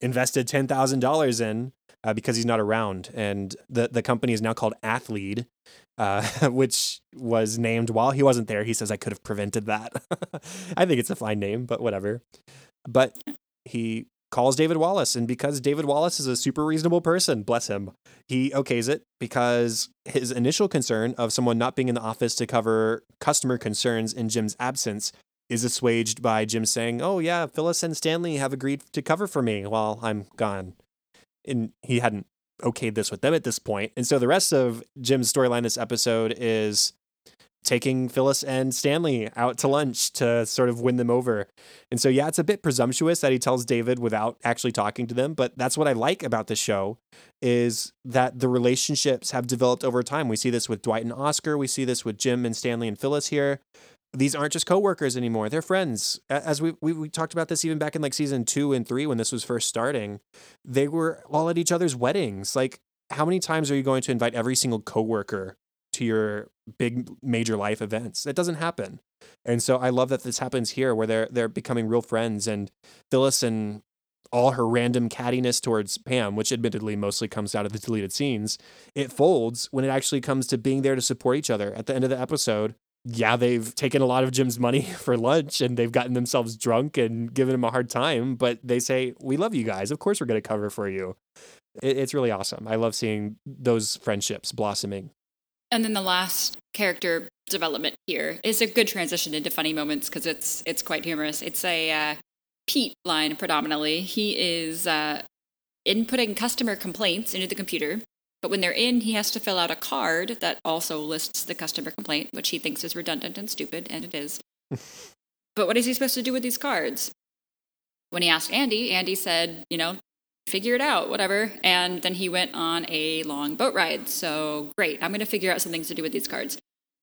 invested $10,000 in uh, because he's not around. And the, the company is now called Athlead, uh, <laughs> which was named while he wasn't there. He says, I could have prevented that. <laughs> I think it's a fine name, but whatever. But he calls David Wallace. And because David Wallace is a super reasonable person, bless him, he okays it because his initial concern of someone not being in the office to cover customer concerns in Jim's absence is assuaged by Jim saying, Oh, yeah, Phyllis and Stanley have agreed to cover for me while I'm gone. And he hadn't okayed this with them at this point. And so the rest of Jim's storyline this episode is taking Phyllis and Stanley out to lunch to sort of win them over. And so, yeah, it's a bit presumptuous that he tells David without actually talking to them, but that's what I like about the show is that the relationships have developed over time. We see this with Dwight and Oscar, we see this with Jim and Stanley and Phyllis here. These aren't just coworkers anymore; they're friends. As we, we we talked about this even back in like season two and three when this was first starting, they were all at each other's weddings. Like, how many times are you going to invite every single coworker to your big major life events. It doesn't happen. And so I love that this happens here where they're they're becoming real friends and Phyllis and all her random cattiness towards Pam, which admittedly mostly comes out of the deleted scenes, it folds when it actually comes to being there to support each other. At the end of the episode, yeah, they've taken a lot of Jim's money <laughs> for lunch and they've gotten themselves drunk and given him a hard time, but they say, We love you guys. Of course, we're going to cover for you. It's really awesome. I love seeing those friendships blossoming. And then the last character development here is a good transition into funny moments because it's it's quite humorous. It's a uh, Pete line predominantly. He is uh, inputting customer complaints into the computer, but when they're in, he has to fill out a card that also lists the customer complaint, which he thinks is redundant and stupid, and it is. <laughs> but what is he supposed to do with these cards? When he asked Andy, Andy said, you know, figure it out, whatever. And then he went on a long boat ride. So great, I'm going to figure out some things to do with these cards.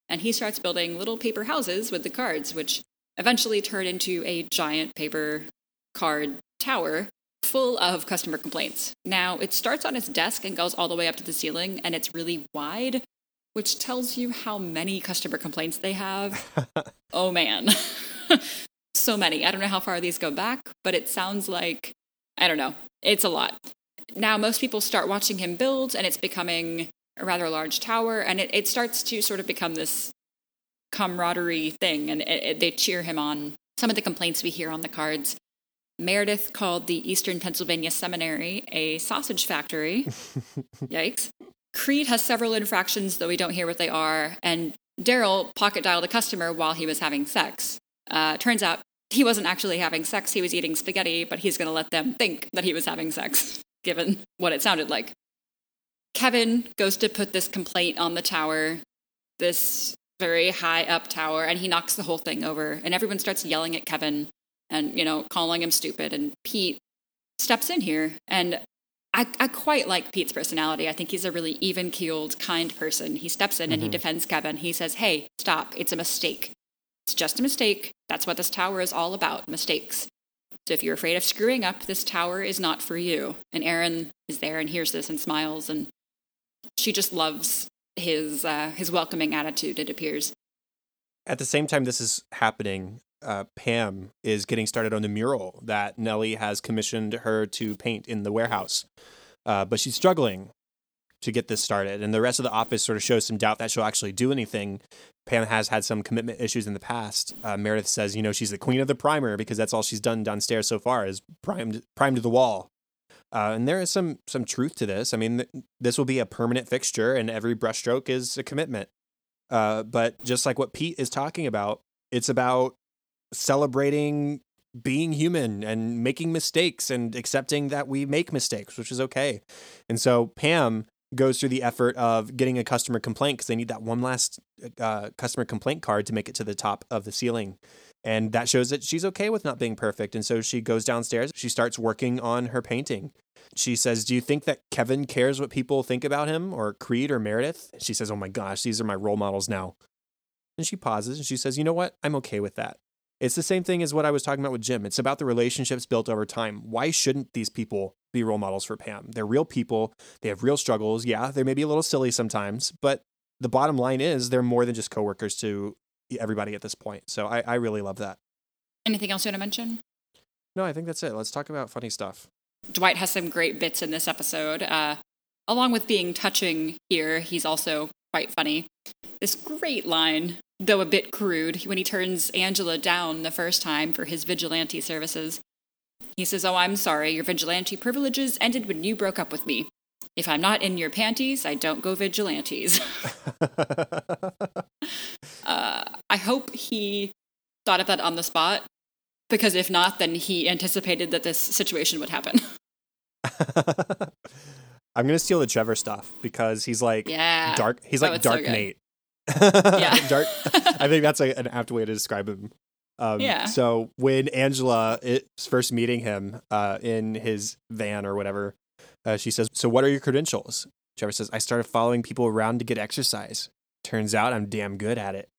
And he starts building little paper houses with the cards, which eventually turn into a giant paper card tower full of customer complaints. Now, it starts on his desk and goes all the way up to the ceiling, and it's really wide, which tells you how many customer complaints they have. <laughs> oh man. <laughs> so many. I don't know how far these go back, but it sounds like, I don't know, it's a lot. Now, most people start watching him build, and it's becoming a rather large tower, and it, it starts to sort of become this camaraderie thing, and it, it, they cheer him on. Some of the complaints we hear on the cards Meredith called the Eastern Pennsylvania Seminary a sausage factory. <laughs> Yikes. Creed has several infractions, though we don't hear what they are. And Daryl pocket dialed a customer while he was having sex. Uh, turns out he wasn't actually having sex, he was eating spaghetti, but he's going to let them think that he was having sex, given what it sounded like. Kevin goes to put this complaint on the tower, this very high up tower, and he knocks the whole thing over. And everyone starts yelling at Kevin and, you know, calling him stupid. And Pete steps in here. And I, I quite like Pete's personality. I think he's a really even keeled, kind person. He steps in mm-hmm. and he mm-hmm. defends Kevin. He says, Hey, stop. It's a mistake. It's just a mistake. That's what this tower is all about mistakes. So if you're afraid of screwing up, this tower is not for you. And Erin is there and hears this and smiles, and she just loves his uh, his welcoming attitude. It appears. At the same time, this is happening. Uh, Pam is getting started on the mural that Nellie has commissioned her to paint in the warehouse, uh, but she's struggling to get this started. And the rest of the office sort of shows some doubt that she'll actually do anything Pam has had some commitment issues in the past. Uh, Meredith says, you know, she's the queen of the primer because that's all she's done downstairs so far is primed primed the wall. Uh, and there is some some truth to this. I mean, th- this will be a permanent fixture, and every brushstroke is a commitment. Uh, but just like what Pete is talking about, it's about celebrating being human and making mistakes and accepting that we make mistakes, which is okay. And so Pam goes through the effort of getting a customer complaint because they need that one last uh, customer complaint card to make it to the top of the ceiling. And that shows that she's okay with not being perfect. And so she goes downstairs. She starts working on her painting. She says, Do you think that Kevin cares what people think about him or Creed or Meredith? She says, Oh my gosh, these are my role models now. And she pauses and she says, You know what? I'm okay with that. It's the same thing as what I was talking about with Jim. It's about the relationships built over time. Why shouldn't these people be role models for Pam? They're real people. They have real struggles. Yeah, they may be a little silly sometimes, but the bottom line is they're more than just coworkers to everybody at this point. So I, I really love that. Anything else you want to mention? No, I think that's it. Let's talk about funny stuff. Dwight has some great bits in this episode. Uh, along with being touching here, he's also quite funny. This great line, though a bit crude, when he turns Angela down the first time for his vigilante services. He says, Oh, I'm sorry, your vigilante privileges ended when you broke up with me. If I'm not in your panties, I don't go vigilantes. <laughs> uh, I hope he thought of that on the spot because if not, then he anticipated that this situation would happen. <laughs> I'm gonna steal the Trevor stuff because he's like yeah. dark. He's like so Dark good. Nate. <laughs> Yeah. dark. I think that's a, an apt way to describe him. Um, Yeah. So when Angela is first meeting him uh, in his van or whatever, uh, she says, "So what are your credentials?" Trevor says, "I started following people around to get exercise. Turns out I'm damn good at it."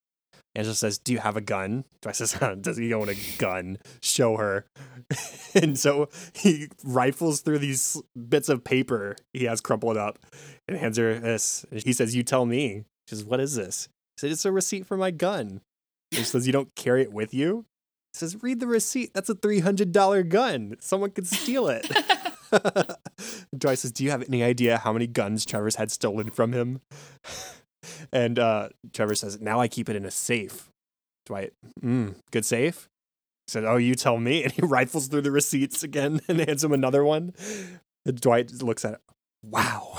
Angela says, "Do you have a gun?" <laughs> Dwight says, "Does he own a gun? Show her." <laughs> and so he rifles through these bits of paper he has crumpled up and hands her this. He says, "You tell me." She says, "What is this?" He said, "It's a receipt for my gun." He says, "You don't carry it with you." He says, "Read the receipt. That's a three hundred dollar gun. Someone could steal it." <laughs> <laughs> Dwight says, "Do you have any idea how many guns Trevor's had stolen from him?" <laughs> and uh, Trevor says, "Now I keep it in a safe." Dwight, mm, good safe. He said, "Oh, you tell me." And he rifles through the receipts again and hands him another one. And Dwight looks at it. Wow.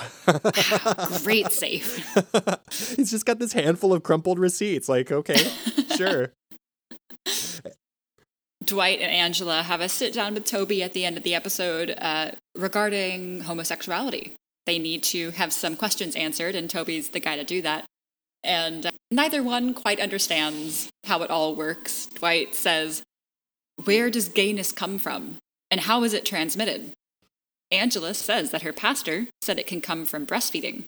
Great <laughs> safe. He's just got this handful of crumpled receipts. Like, okay, sure. <laughs> Dwight and Angela have a sit down with Toby at the end of the episode uh, regarding homosexuality. They need to have some questions answered, and Toby's the guy to do that. And uh, neither one quite understands how it all works. Dwight says, Where does gayness come from? And how is it transmitted? Angela says that her pastor said it can come from breastfeeding.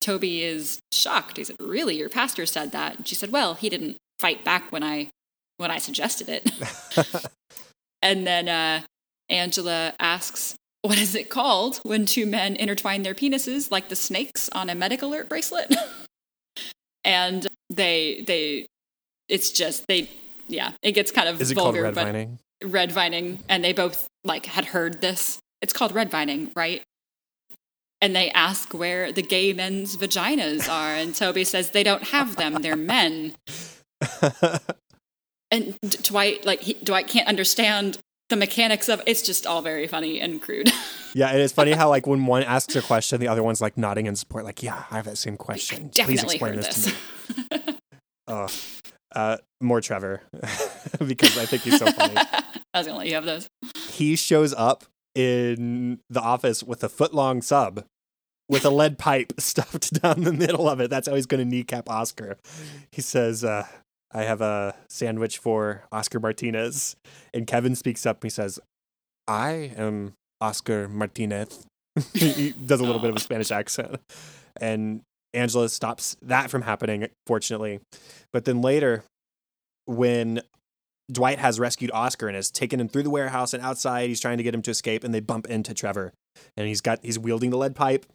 Toby is shocked. He said, Really? Your pastor said that? And she said, Well, he didn't fight back when I when I suggested it. <laughs> <laughs> and then uh, Angela asks, What is it called when two men intertwine their penises like the snakes on a medic alert bracelet? <laughs> and they, they, it's just, they, yeah, it gets kind of Is it called vulgar, red but vining? red vining, and they both like had heard this. It's called red vining, right? And they ask where the gay men's vaginas are, and Toby says they don't have them; they're men. <laughs> And Dwight, like he, Dwight, can't understand the mechanics of. It's just all very funny and crude. <laughs> yeah, and it's funny how like when one asks a question, the other one's like nodding in support, like, "Yeah, I have that same question. Please explain this, this. to me." <laughs> Oh, uh, more Trevor because I think he's so funny. I was gonna let you have those. he shows up in the office with a foot long sub with a lead pipe <laughs> stuffed down the middle of it. That's how he's going to kneecap Oscar. He says, uh, I have a sandwich for Oscar Martinez. And Kevin speaks up. And he says, I am Oscar Martinez. <laughs> he does a little bit of a Spanish accent. And Angela stops that from happening, fortunately. But then later, when Dwight has rescued Oscar and has taken him through the warehouse and outside. He's trying to get him to escape, and they bump into Trevor. And he's got he's wielding the lead pipe.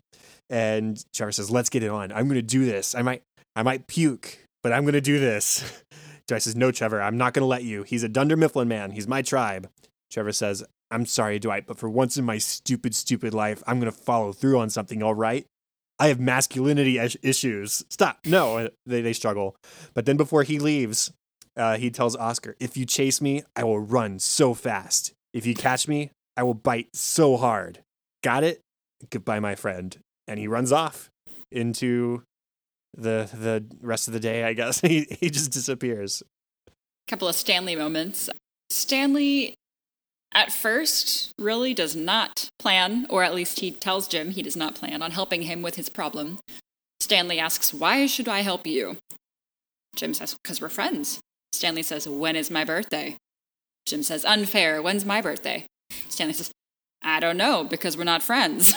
And Trevor says, "Let's get it on. I'm going to do this. I might I might puke, but I'm going to do this." <laughs> Dwight says, "No, Trevor. I'm not going to let you. He's a Dunder Mifflin man. He's my tribe." Trevor says, "I'm sorry, Dwight, but for once in my stupid, stupid life, I'm going to follow through on something. All right." I have masculinity issues. Stop. No, they, they struggle. But then before he leaves, uh, he tells Oscar, If you chase me, I will run so fast. If you catch me, I will bite so hard. Got it? Goodbye, my friend. And he runs off into the the rest of the day, I guess. <laughs> He, he just disappears. couple of Stanley moments. Stanley, at first, really does not plan, or at least he tells Jim he does not plan on helping him with his problem. Stanley asks, Why should I help you? Jim says, Because we're friends. Stanley says, When is my birthday? Jim says, Unfair. When's my birthday? Stanley says, I don't know, because we're not friends.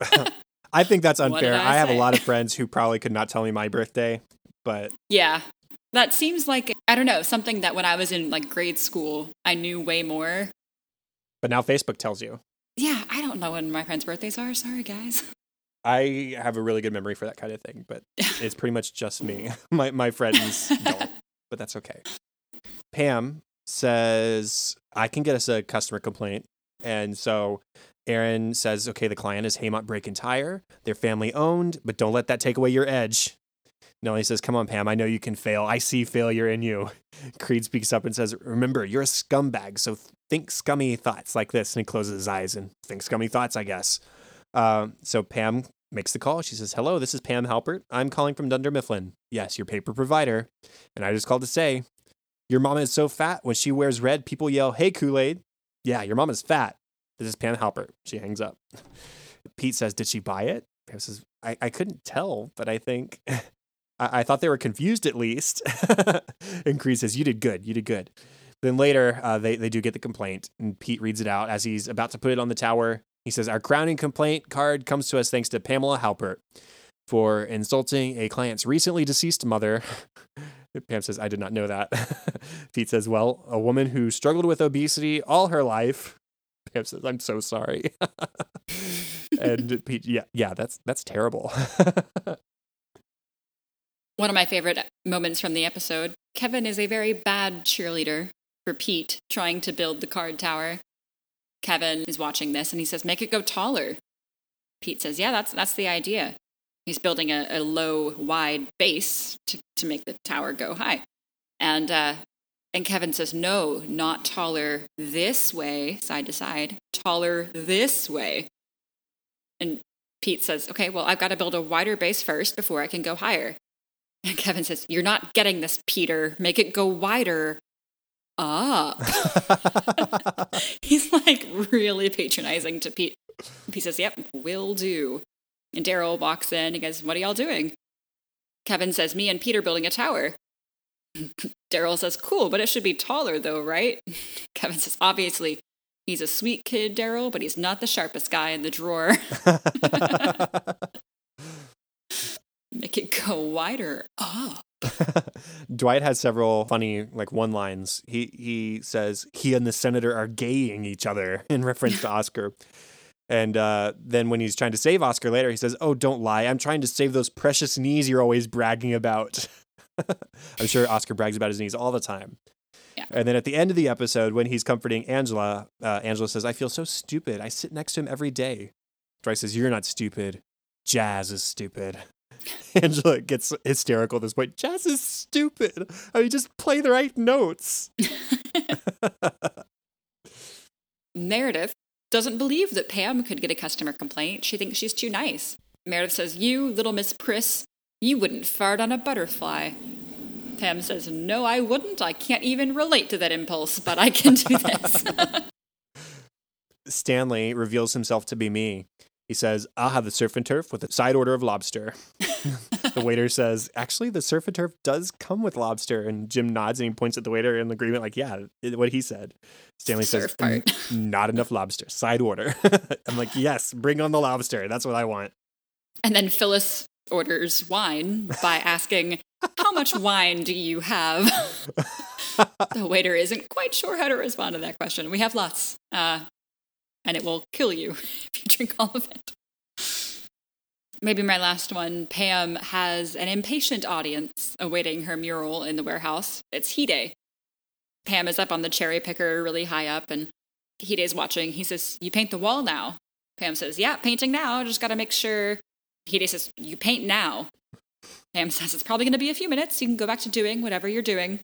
<laughs> I think that's unfair. I I have a lot of <laughs> friends who probably could not tell me my birthday, but yeah. That seems like, I don't know, something that when I was in like grade school, I knew way more. But now Facebook tells you. Yeah, I don't know when my friends' birthdays are. Sorry, guys. <laughs> I have a really good memory for that kind of thing, but it's pretty much just me. My my friends don't, but that's okay. Pam says I can get us a customer complaint, and so Erin says, "Okay, the client is Haymont Brake and Tire. They're family owned, but don't let that take away your edge." Nellie says, "Come on, Pam. I know you can fail. I see failure in you." <laughs> Creed speaks up and says, "Remember, you're a scumbag, so think scummy thoughts like this." And he closes his eyes and think scummy thoughts, I guess. Uh, so Pam makes the call. She says, Hello, this is Pam Halpert. I'm calling from Dunder Mifflin. Yes, your paper provider. And I just called to say, Your mama is so fat when she wears red, people yell, Hey, Kool Aid. Yeah, your mom is fat. This is Pam Halpert. She hangs up. <laughs> Pete says, Did she buy it? Pam says, I, I couldn't tell, but I think <laughs> I, I thought they were confused at least. <laughs> and Creed says, You did good. You did good. Then later, uh, they, they do get the complaint, and Pete reads it out as he's about to put it on the tower. He says, Our crowning complaint card comes to us thanks to Pamela Halpert for insulting a client's recently deceased mother. <laughs> Pam says, I did not know that. <laughs> Pete says, Well, a woman who struggled with obesity all her life. <laughs> Pam says, I'm so sorry. and Pete, yeah, yeah, that's that's terrible. One of my favorite moments from the episode Kevin is a very bad cheerleader for Pete trying to build the card tower. Kevin is watching this and he says, Make it go taller. Pete says, Yeah, that's, that's the idea. He's building a, a low, wide base to, to make the tower go high. And, uh, and Kevin says, No, not taller this way, side to side, taller this way. And Pete says, Okay, well, I've got to build a wider base first before I can go higher. And Kevin says, You're not getting this, Peter. Make it go wider up. <laughs> He's like really patronizing to Pete. Pete says, Yep, will do. And Daryl walks in. He goes, What are y'all doing? Kevin says, Me and Peter building a tower. <laughs> Daryl says, Cool, but it should be taller though, right? <laughs> Kevin says, Obviously, he's a sweet kid, Daryl, but he's not the sharpest guy in the drawer. Make it go wider up. <laughs> Dwight has several funny like one lines. He he says he and the senator are gaying each other <laughs> in reference to Oscar. And uh, then when he's trying to save Oscar later, he says, "Oh, don't lie. I'm trying to save those precious knees you're always bragging about." <laughs> I'm sure Oscar brags about his knees all the time. Yeah. And then at the end of the episode, when he's comforting Angela, uh, Angela says, "I feel so stupid. I sit next to him every day." Dwight says, "You're not stupid. Jazz is stupid." <laughs> Angela gets hysterical at this point. Jazz is stupid. I mean, just play the right notes. <laughs> Meredith doesn't believe that Pam could get a customer complaint. She thinks she's too nice. Meredith says, You, little Miss Priss, you wouldn't fart on a butterfly. Pam says, No, I wouldn't. I can't even relate to that impulse, but I can do this. <laughs> Stanley reveals himself to be me. He says, I'll have the surf and turf with a side order of lobster. <laughs> the waiter says, Actually, the surf and turf does come with lobster. And Jim nods and he points at the waiter in agreement, like, Yeah, what he said. Stanley says, Surf. <laughs> Not enough lobster. Side order. <laughs> I'm like, Yes, bring on the lobster. That's what I want. and then Phyllis orders wine by asking, How much wine do you have? the waiter isn't quite sure how to respond to that question. We have lots, uh, and it will kill you <laughs> if you drink all of it. Maybe my last one Pam has an impatient audience awaiting her mural in the warehouse. It's Hide. Pam is up on the cherry picker really high up, and Hide's watching. He says, You paint the wall now. Pam says, Yeah, painting now. Just got to make sure. Hide says, You paint now. Pam <laughs> says, It's probably going to be a few minutes. You can go back to doing whatever you're doing.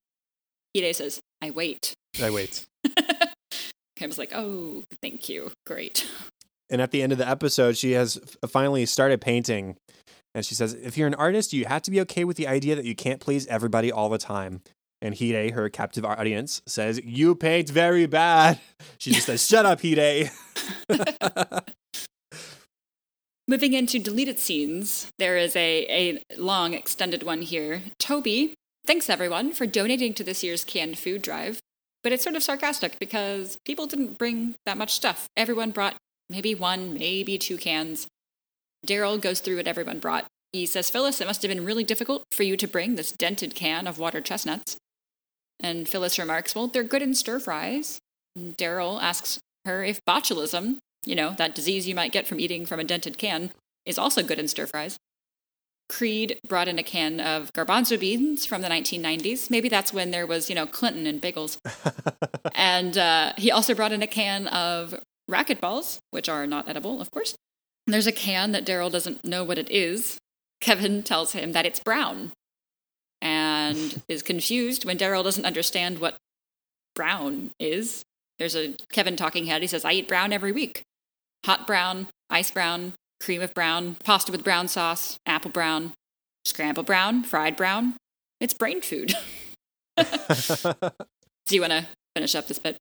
Hide says, I wait. I wait. <laughs> Pam's like, Oh, thank you. Great. And at the end of the episode, she has uh, finally started painting. And she says, if you're an artist, you have to be okay with the idea that you can't please everybody all the time. And Hide, her captive audience, says, You paint very bad. <laughs> She just says, <laughs> Shut up, Hide. <laughs> Moving into deleted scenes, there is a, a long extended one here. Toby thanks everyone for donating to this year's canned food drive, but it's sort of sarcastic because people didn't bring that much stuff. Everyone brought maybe one, maybe two cans. Daryl goes through what everyone brought. He says, Phyllis, it must have been really difficult for you to bring this dented can of water chestnuts. And Phyllis remarks, Well, they're good in stir fries. Daryl asks her if botulism, you know, that disease you might get from eating from a dented can, is also good in stir fries. Creed brought in a can of garbanzo beans from the 1990s. Maybe that's when there was, you know, Clinton and bagels. <laughs> and uh, he also brought in a can of racquetballs, which are not edible, of course. There's a can that Daryl doesn't know what it is. Kevin tells him that it's brown and <laughs> is confused when Daryl doesn't understand what brown is. There's a Kevin talking head. He says, I eat brown every week hot brown, ice brown, cream of brown, pasta with brown sauce, apple brown, scramble brown, fried brown. It's brain food. <laughs> <laughs> Do you want to finish up this bit?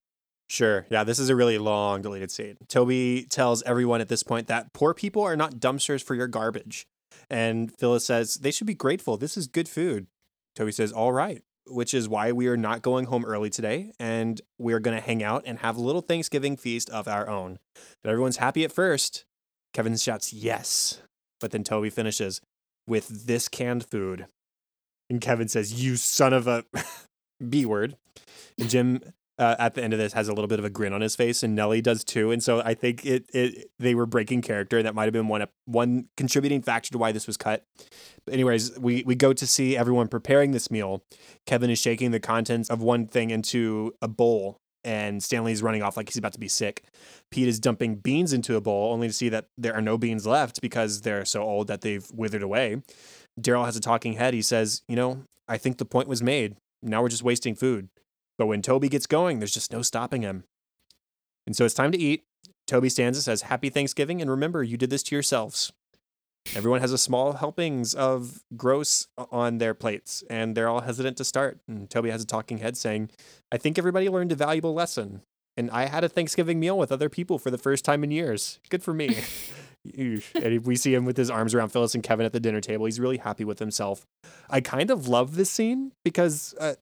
Sure. Yeah, this is a really long deleted scene. Toby tells everyone at this point that poor people are not dumpsters for your garbage. And Phyllis says they should be grateful. This is good food. Toby says, All right, which is why we are not going home early today. And we're going to hang out and have a little Thanksgiving feast of our own. But everyone's happy at first. Kevin shouts, Yes. But then Toby finishes with this canned food. And Kevin says, You son of a <laughs> B word. And Jim uh, at the end of this has a little bit of a grin on his face, and Nellie does too. And so I think it, it they were breaking character, and that might have been one one contributing factor to why this was cut. But anyways, we we go to see everyone preparing this meal. Kevin is shaking the contents of one thing into a bowl, and Stanley's running off like he's about to be sick. Pete is dumping beans into a bowl, only to see that there are no beans left because they're so old that they've withered away. Daryl has a talking head. He says, "You know, I think the point was made. Now we're just wasting food." But when Toby gets going, there's just no stopping him. And so it's time to eat. Toby stands and says, Happy Thanksgiving, and remember, you did this to yourselves. Everyone has a small helpings of gross on their plates, and they're all hesitant to start. And Toby has a talking head saying, I think everybody learned a valuable lesson. And I had a Thanksgiving meal with other people for the first time in years. Good for me. <laughs> and we see him with his arms around Phyllis and Kevin at the dinner table. He's really happy with himself. I kind of love this scene because uh,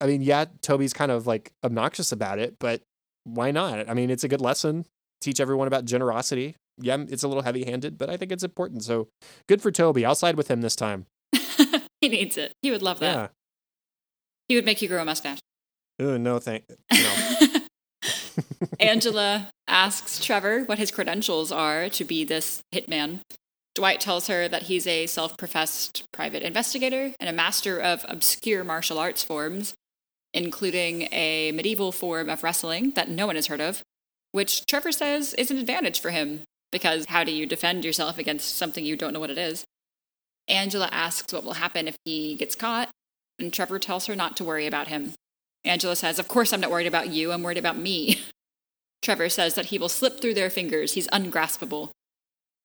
I mean, yeah, Toby's kind of like obnoxious about it, but why not? I mean, it's a good lesson. Teach everyone about generosity. Yeah, it's a little heavy handed, but I think it's important. So good for Toby. I'll side with him this time. <laughs> he needs it. He would love that. Yeah. He would make you grow a mustache. Oh, no, thank no. <laughs> Angela asks Trevor what his credentials are to be this hitman. Dwight tells her that he's a self professed private investigator and a master of obscure martial arts forms including a medieval form of wrestling that no one has heard of, which Trevor says is an advantage for him, because how do you defend yourself against something you don't know what it is? Angela asks what will happen if he gets caught, and Trevor tells her not to worry about him. Angela says, Of course, I'm not worried about you, I'm worried about me. <laughs> Trevor says that he will slip through their fingers, he's ungraspable.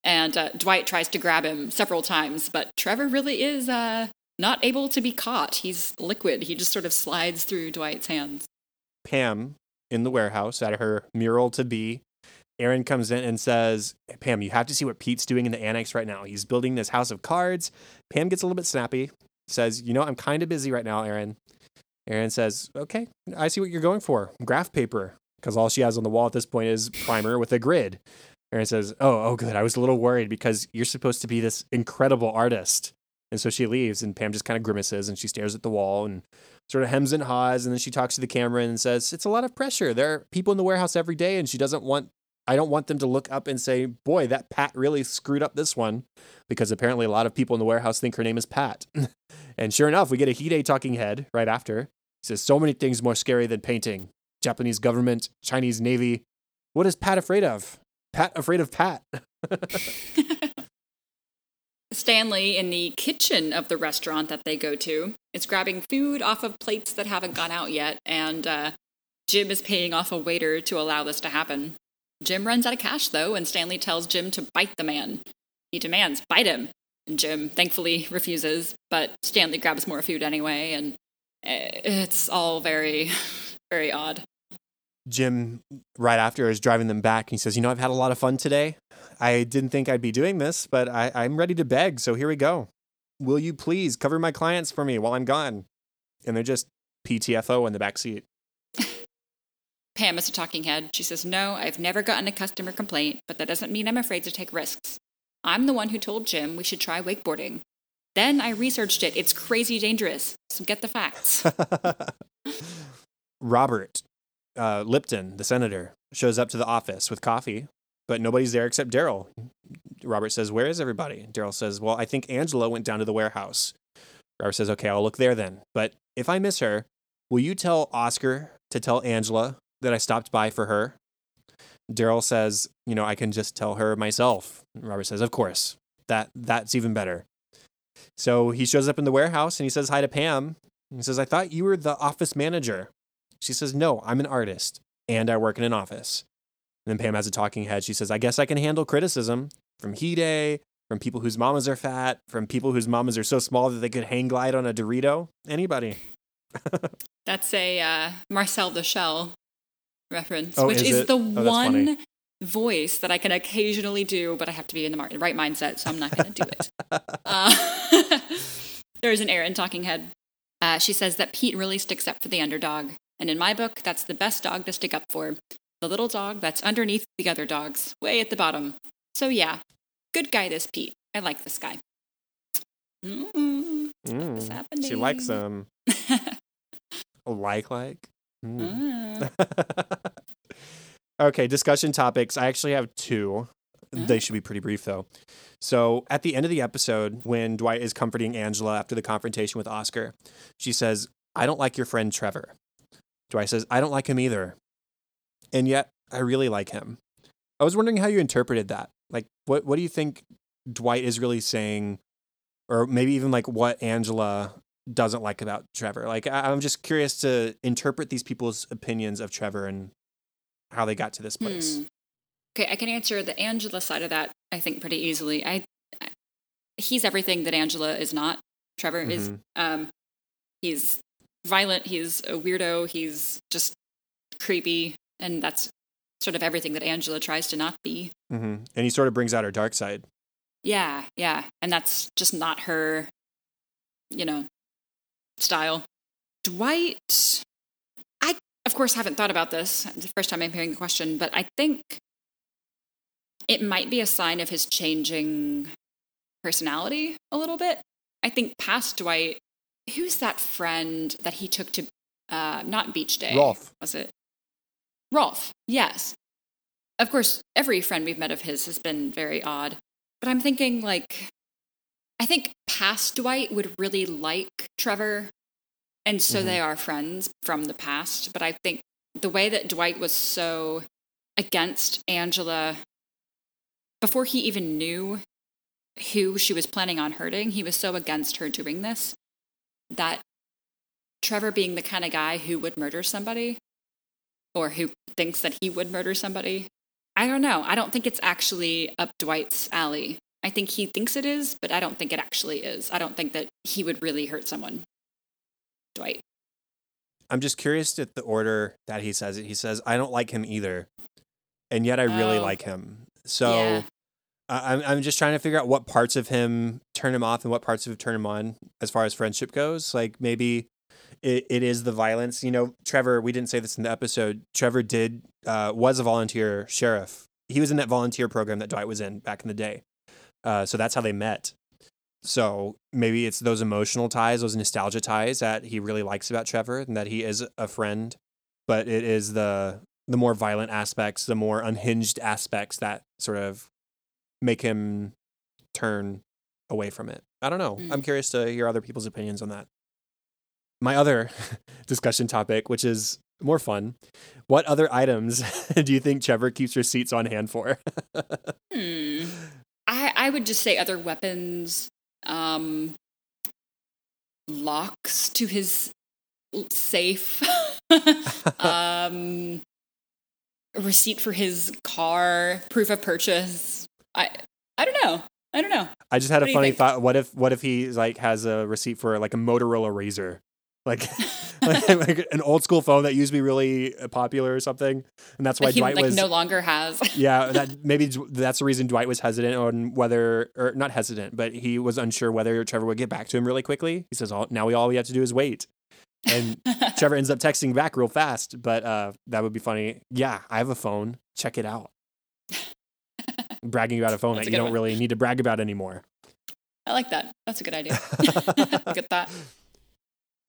And uh, Dwight tries to grab him several times, but Trevor really is uh, not able to be caught. He's liquid. He just sort of slides through Dwight's hands. Pam in the warehouse at her mural to be. Erin comes in and says, Pam, you have to see what Pete's doing in the annex right now. He's building this house of cards. Pam gets a little bit snappy, says, You know, I'm kind of busy right now, Erin. Erin says, Okay, I see what you're going for. Graph paper. Because all she has on the wall at this point is primer with a grid. Erin says, Oh, oh, good. I was a little worried because you're supposed to be this incredible artist. And so she leaves, and Pam just kind of grimaces and she stares at the wall and sort of hems and haws. And then she talks to the camera and says, It's a lot of pressure. There are people in the warehouse every day, and she doesn't want, I don't want them to look up and say, Boy, that Pat really screwed up this one. Because apparently a lot of people in the warehouse think her name is Pat. <laughs> and sure enough, we get a Hide talking head right after. He says, So many things more scary than painting Japanese government, Chinese Navy. What is Pat afraid of? Pat afraid of Pat. <laughs> Stanley in the kitchen of the restaurant that they go to is grabbing food off of plates that haven't gone out yet, and uh, Jim is paying off a waiter to allow this to happen. Jim runs out of cash, though, and Stanley tells Jim to bite the man. He demands, bite him. And Jim thankfully refuses, but Stanley grabs more food anyway, and eh, it's all very, <laughs> very odd. Jim, right after, is driving them back. And he says, You know, I've had a lot of fun today. I didn't think I'd be doing this, but I, I'm ready to beg. So here we go. Will you please cover my clients for me while I'm gone? And they're just PTFO in the back seat. Pam is a talking head. She says, No, I've never gotten a customer complaint, but that doesn't mean I'm afraid to take risks. I'm the one who told Jim we should try wakeboarding. Then I researched it. It's crazy dangerous. So get the facts. <laughs> Robert uh, Lipton, the senator, shows up to the office with coffee, but nobody's there except Daryl. Robert says, Where is everybody? Daryl says, Well, I think Angela went down to the warehouse. Robert says, Okay, I'll look there then. But if I miss her, will you tell Oscar to tell Angela that I stopped by for her? Daryl says, You know, I can just tell her myself. Robert says, Of course. That that's even better. So he shows up in the warehouse and he says hi to Pam. He says, I thought you were the office manager. She says, No, I'm an artist and I work in an office. And then Pam has a talking head. She says, I guess I can handle criticism from Hide, from people whose mamas are fat, from people whose mamas are so small that they could hang glide on a Dorito. Anybody. <laughs> That's a uh, Marcel the Shell reference, Oh, which is is, the Oh, one voice that I can occasionally do, but I have to be in the right mindset, so I'm not going to do it. <laughs> Uh, <laughs> there's an Erin talking head. Uh, she says that Pete really sticks up for the underdog. And in my book, that's the best dog to stick up for. The little dog that's underneath the other dogs, way at the bottom. So yeah, good guy, this Pete. I like this guy. Mm, Mm, she likes him. <laughs> like, like. Mm. Mm. <laughs> okay, discussion topics. I actually have two. They should be pretty brief, though. So, at the end of the episode, when Dwight is comforting Angela after the confrontation with Oscar, she says, I don't like your friend Trevor. Dwight says, I don't like him either. And yet, I really like him. I was wondering how you interpreted that. Like, what, what do you think Dwight is really saying? Or maybe even like what Angela doesn't like about Trevor. Like, I, I'm just curious to interpret these people's opinions of Trevor and how they got to this place. Hmm. Okay, I can answer the Angela side of that. I think pretty easily. I, I he's everything that Angela is not. Trevor is. Mhm. Um, he's violent. He's a weirdo. He's just creepy, and that's sort of everything that Angela tries to not be. Mm-hmm. And he sort of brings out her dark side. Yeah, yeah, and that's just not her. You know, style. Dwight. I of course haven't thought about this. It's the first time I'm hearing the question, but I think it might be a sign of his changing personality a little bit. I think past Dwight, who's that friend that he took to uh not beach day? Rolf. Was it? Rolf, yes. Of course, every friend we've met of his has been very odd. But I'm thinking like I think past Dwight would really like Trevor. And so Mhm. they are friends from the past. But I think the way that Dwight was so against Angela before he even knew who she was planning on hurting, he was so against her doing this that Trevor being the kind of guy who would murder somebody or who thinks that he would murder somebody, I don't know. I don't think it's actually up Dwight's alley. I think he thinks it is, but I don't think it actually is. I don't think that he would really hurt someone. Dwight. I'm just curious at the order that he says it. He says, I don't like him either. And yet I really Oh. like him. So Yeah. I- I'm, I'm just trying to figure out what parts of him turn him off and what parts of him turn him on as far as friendship goes. Like maybe it, it is the violence. You know, Trevor, we didn't say this in the episode. Trevor did, uh, was a volunteer sheriff. He was in that volunteer program that Dwight was in back in the day. Uh, so that's how they met. So maybe it's those emotional ties, those nostalgia ties that he really likes about Trevor and that he is a friend. But it is the the more violent aspects, the more unhinged aspects that sort of make him turn away from it. I don't know. I'm Mm. curious to hear other people's opinions on that. My other <laughs> discussion topic, which is more fun. What other items <laughs> do you think Trevor keeps receipts on hand for? <laughs> Hmm. I, would just say other weapons, um, locks to his safe, <laughs> um, a receipt for his car, proof of purchase. I I don't know. I don't know. I just had What a funny thought. What if what if he like has a receipt for like a Motorola Razr, like <laughs> like, like an old school phone that used to be really uh, popular or something, and that's why he Dwight like was no longer has. <laughs> yeah that maybe that's the reason Dwight was hesitant on whether or not hesitant, but he was unsure whether Trevor would get back to him really quickly. He says, "Oh, now we all we have to do is wait." And <laughs> Trevor ends up texting back real fast, but uh, that would be funny. Yeah, I have a phone. Check it out. bragging about a phone That's that a you don't one. really need to brag about anymore. I like that. That's a good idea. Get that.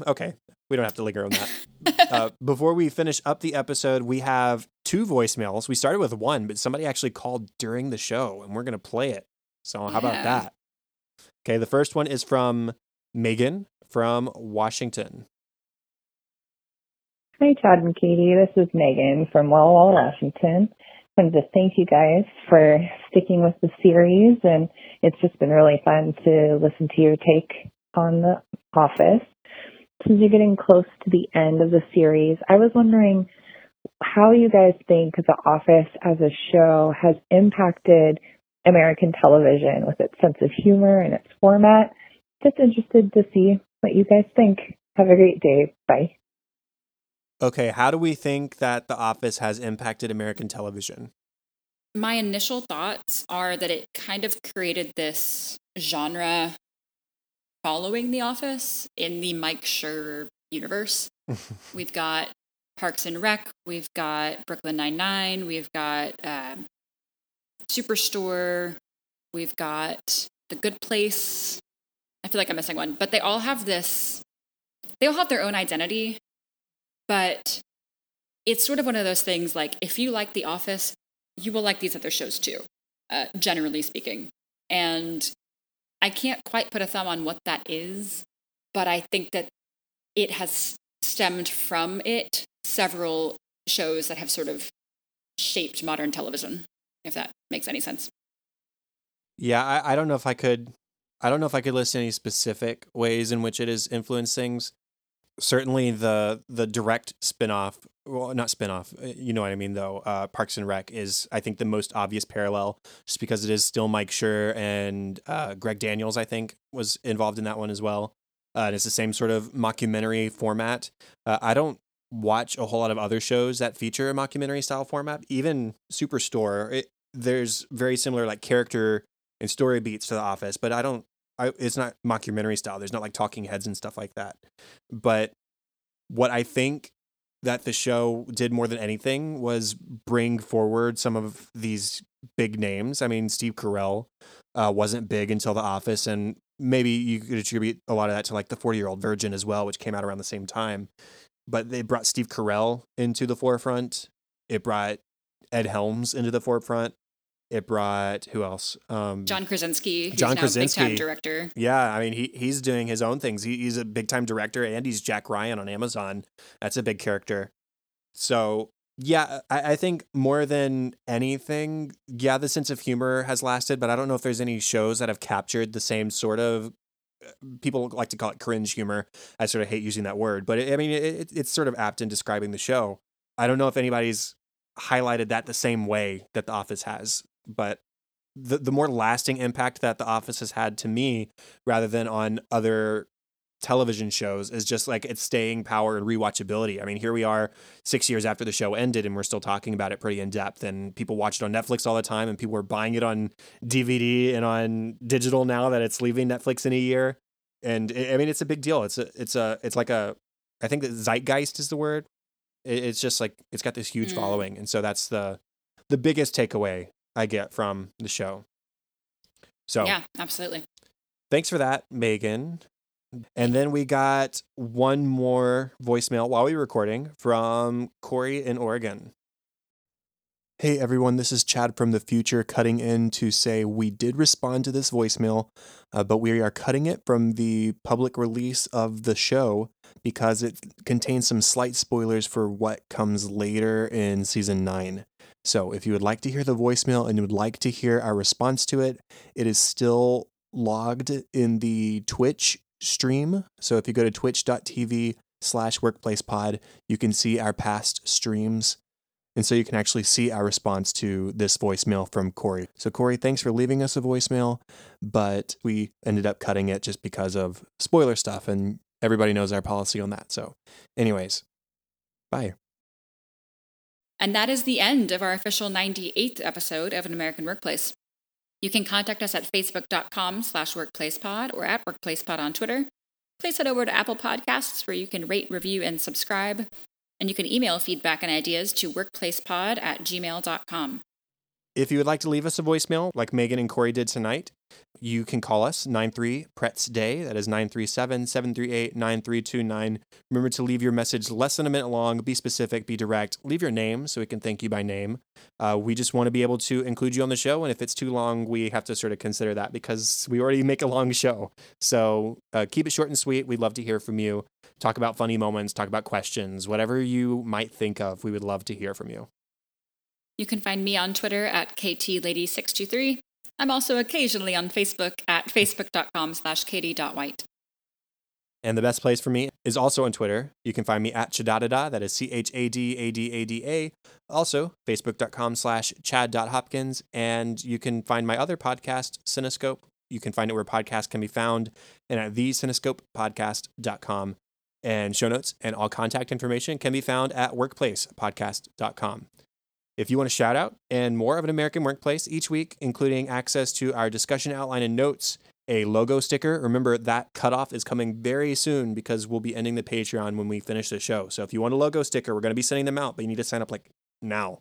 Okay, we don't have to linger on that. <laughs> uh, before we finish up the episode, we have two voicemails. We started with one, but somebody actually called during the show, and we're going to play it. So, how about that? Okay, the first one is from Megan from Washington. Hi, Chad and Katie. This is Megan from Walla Walla, Washington. I wanted to thank you guys for sticking with the series, and it's just been really fun to listen to your take on The Office. Since you're getting close to the end of the series, I was wondering how you guys think The Office as a show has impacted American television with its sense of humor and its format. Just interested to see what you guys think. Have a great day. Bye. Okay, how do we think that The Office has impacted American television? My initial thoughts are that it kind of created this genre following The Office in the Mike Schur universe. <laughs> We've got Parks and Rec, we've got Brooklyn Nine Nine, we've got um, Superstore, we've got The Good Place. I feel like I'm missing one, but they all have this. They all have their own identity, but it's sort of one of those things. Like if you like The Office, you will like these other shows too. Uh, generally speaking, and I can't quite put a thumb on what that is, but I think that it has stemmed from it several shows that have sort of shaped modern television, if that makes any sense. Yeah, I, I don't know if I could I don't know if I could list any specific ways in which it has influenced things. Certainly the the direct spin-off well not spin-off, uh, you know what I mean though. Uh, Parks and Rec is I think the most obvious parallel just because it is still Mike Schur and uh, Greg Daniels I think was involved in that one as well. Uh, and it's the same sort of mockumentary format. Uh, I don't watch a whole lot of other shows that feature a mockumentary style format. Even Superstore, it, there's very similar like character and story beats to The Office, but I don't. I, it's not mockumentary style. There's not like talking heads and stuff like that. But what I think that the show did more than anything was bring forward some of these big names. I mean, Steve Carell uh, wasn't big until The Office, and maybe you could attribute a lot of that to like the 40 year old virgin as well, which came out around the same time. But they brought Steve Carell into the forefront. It brought Ed Helms into the forefront. It brought who else? Um, John Krasinski, who's John now big Krasinski. time director. yeah, I mean he he's doing his own things. He, he's a big time director, and he's Jack Ryan on Amazon. That's a big character. So yeah, I, I think more than anything, yeah, the sense of humor has lasted, but I don't know if there's any shows that have captured the same sort of. uh, People like to call it cringe humor. I sort of hate using that word, but it, I mean it, it's sort of apt in describing the show. I don't know if anybody's highlighted that the same way that The Office has, but the the more lasting impact that The Office has had to me, rather than on other television shows, is just like its staying power and rewatchability. I mean, here we are six years after the show ended, and we're still talking about it pretty in depth. And people watch it on Netflix all the time, and people are buying it on DVD and on digital now that it's leaving Netflix in a year. And I I mean, it's a big deal. It's a it's a it's like a I think that zeitgeist is the word. It- It's just like it's got this huge Mm. following, and so that's the the biggest takeaway I get from the show. So Yeah, absolutely. thanks for that, Megan. And then we got one more voicemail while we were recording from Corey in Oregon. Hey everyone, this is Chad from the future cutting in to say we did respond to this voicemail, uh, but we are cutting it from the public release of the show because it contains some slight spoilers for what comes later in season 9. So if you would like to hear the voicemail and you would like to hear our response to it, it is still logged in the Twitch stream. So if you go to twitch.tv slash workplacepod, you can see our past streams. And so you can actually see our response to this voicemail from Corey. So, Corey, thanks for leaving us a voicemail, but we ended up cutting it just because of spoiler stuff, and everybody knows our policy on that. So, anyways, bye. And that is the end of our official 98th episode of An American Workplace. You can contact us at facebook.com slash workplacepod or at workplacepod on Twitter. Please head over to Apple Podcasts where you can rate, review, and subscribe. And you can email feedback and ideas to workplacepod at gmail.com. If you would like to leave us a voicemail like Megan and Corey did tonight, you can call us 93 Pretz Day. That is 937 738 9329. Remember to leave your message less than a minute long. Be specific, be direct. Leave your name so we can thank you by name. Uh, we just want to be able to include you on the show. And if it's too long, we have to sort of consider that because we already make a long show. So uh, keep it short and sweet. We'd love to hear from you. Talk about funny moments, talk about questions, whatever you might think of. We would love to hear from you. You can find me on Twitter at KTLady623. I'm also occasionally on Facebook at facebook.com slash katie.white. And the best place for me is also on Twitter. You can find me at Chadadada, that is C H A D A D A D A. Also, facebook.com slash chad.hopkins. And you can find my other podcast, Cinescope. You can find it where podcasts can be found and at thecinescopepodcast.com. And show notes and all contact information can be found at workplacepodcast.com. If you want a shout out and more of an American workplace each week, including access to our discussion outline and notes, a logo sticker, remember that cutoff is coming very soon because we'll be ending the Patreon when we finish the show. So if you want a logo sticker, we're going to be sending them out, but you need to sign up like now.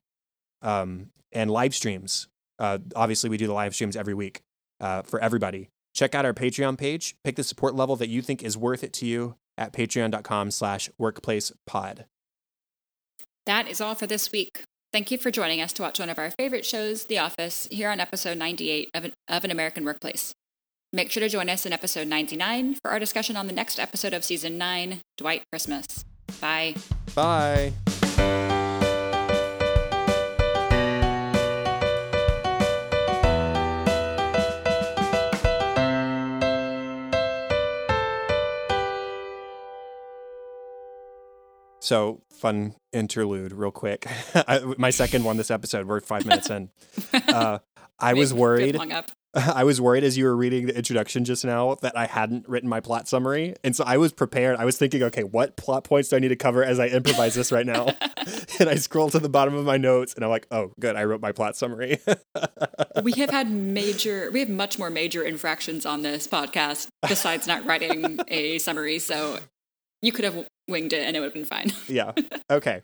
Um, and live streams. Uh, obviously, we do the live streams every week uh, for everybody. Check out our Patreon page. Pick the support level that you think is worth it to you at patreon.com slash workplacepod. That is all for this week. Thank you for joining us to watch one of our favorite shows, The Office, here on episode 98 of an, of an American Workplace. Make sure to join us in episode 99 for our discussion on the next episode of season 9, Dwight Christmas. Bye. Bye. So, fun interlude, real quick. <laughs> I, my second one this episode. We're five minutes in. <laughs> Uh, I was worried. <laughs> I was worried as you were reading the introduction just now that I hadn't written my plot summary. And so I was prepared. I was thinking, okay, what plot points do I need to cover as I improvise this right now? and I scrolled to the bottom of my notes and I'm like, oh, good. I wrote my plot summary. we have had major, we have much more major infractions on this podcast besides not writing a summary. So you could have winged it and it would have been fine. <laughs> yeah. Okay.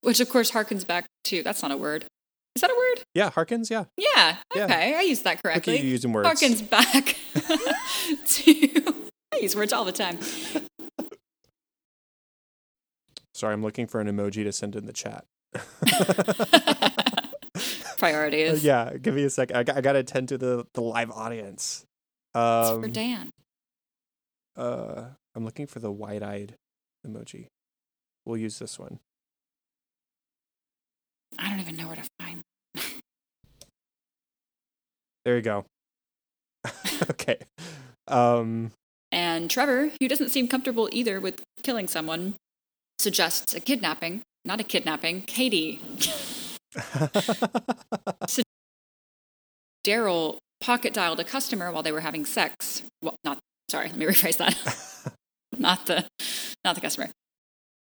Which, of course, harkens back to that's not a word. Is that a word? Yeah, harkens. Yeah. Yeah. Okay, yeah. I used that correctly. you using words. Harkens back <laughs> to. I use words all the time. Sorry, I'm looking for an emoji to send in the chat. <laughs> Priorities. Uh, yeah, give me a sec. I got, I got to attend to the the live audience. Um, for Dan. Uh, I'm looking for the wide-eyed emoji. We'll use this one. I don't even know where to find. there you go. <laughs> okay. Um and Trevor, who doesn't seem comfortable either with killing someone, suggests a kidnapping, not a kidnapping, Katie. <laughs> so Daryl pocket dialed a customer while they were having sex. Well, not sorry, let me rephrase that. <laughs> not the not the customer.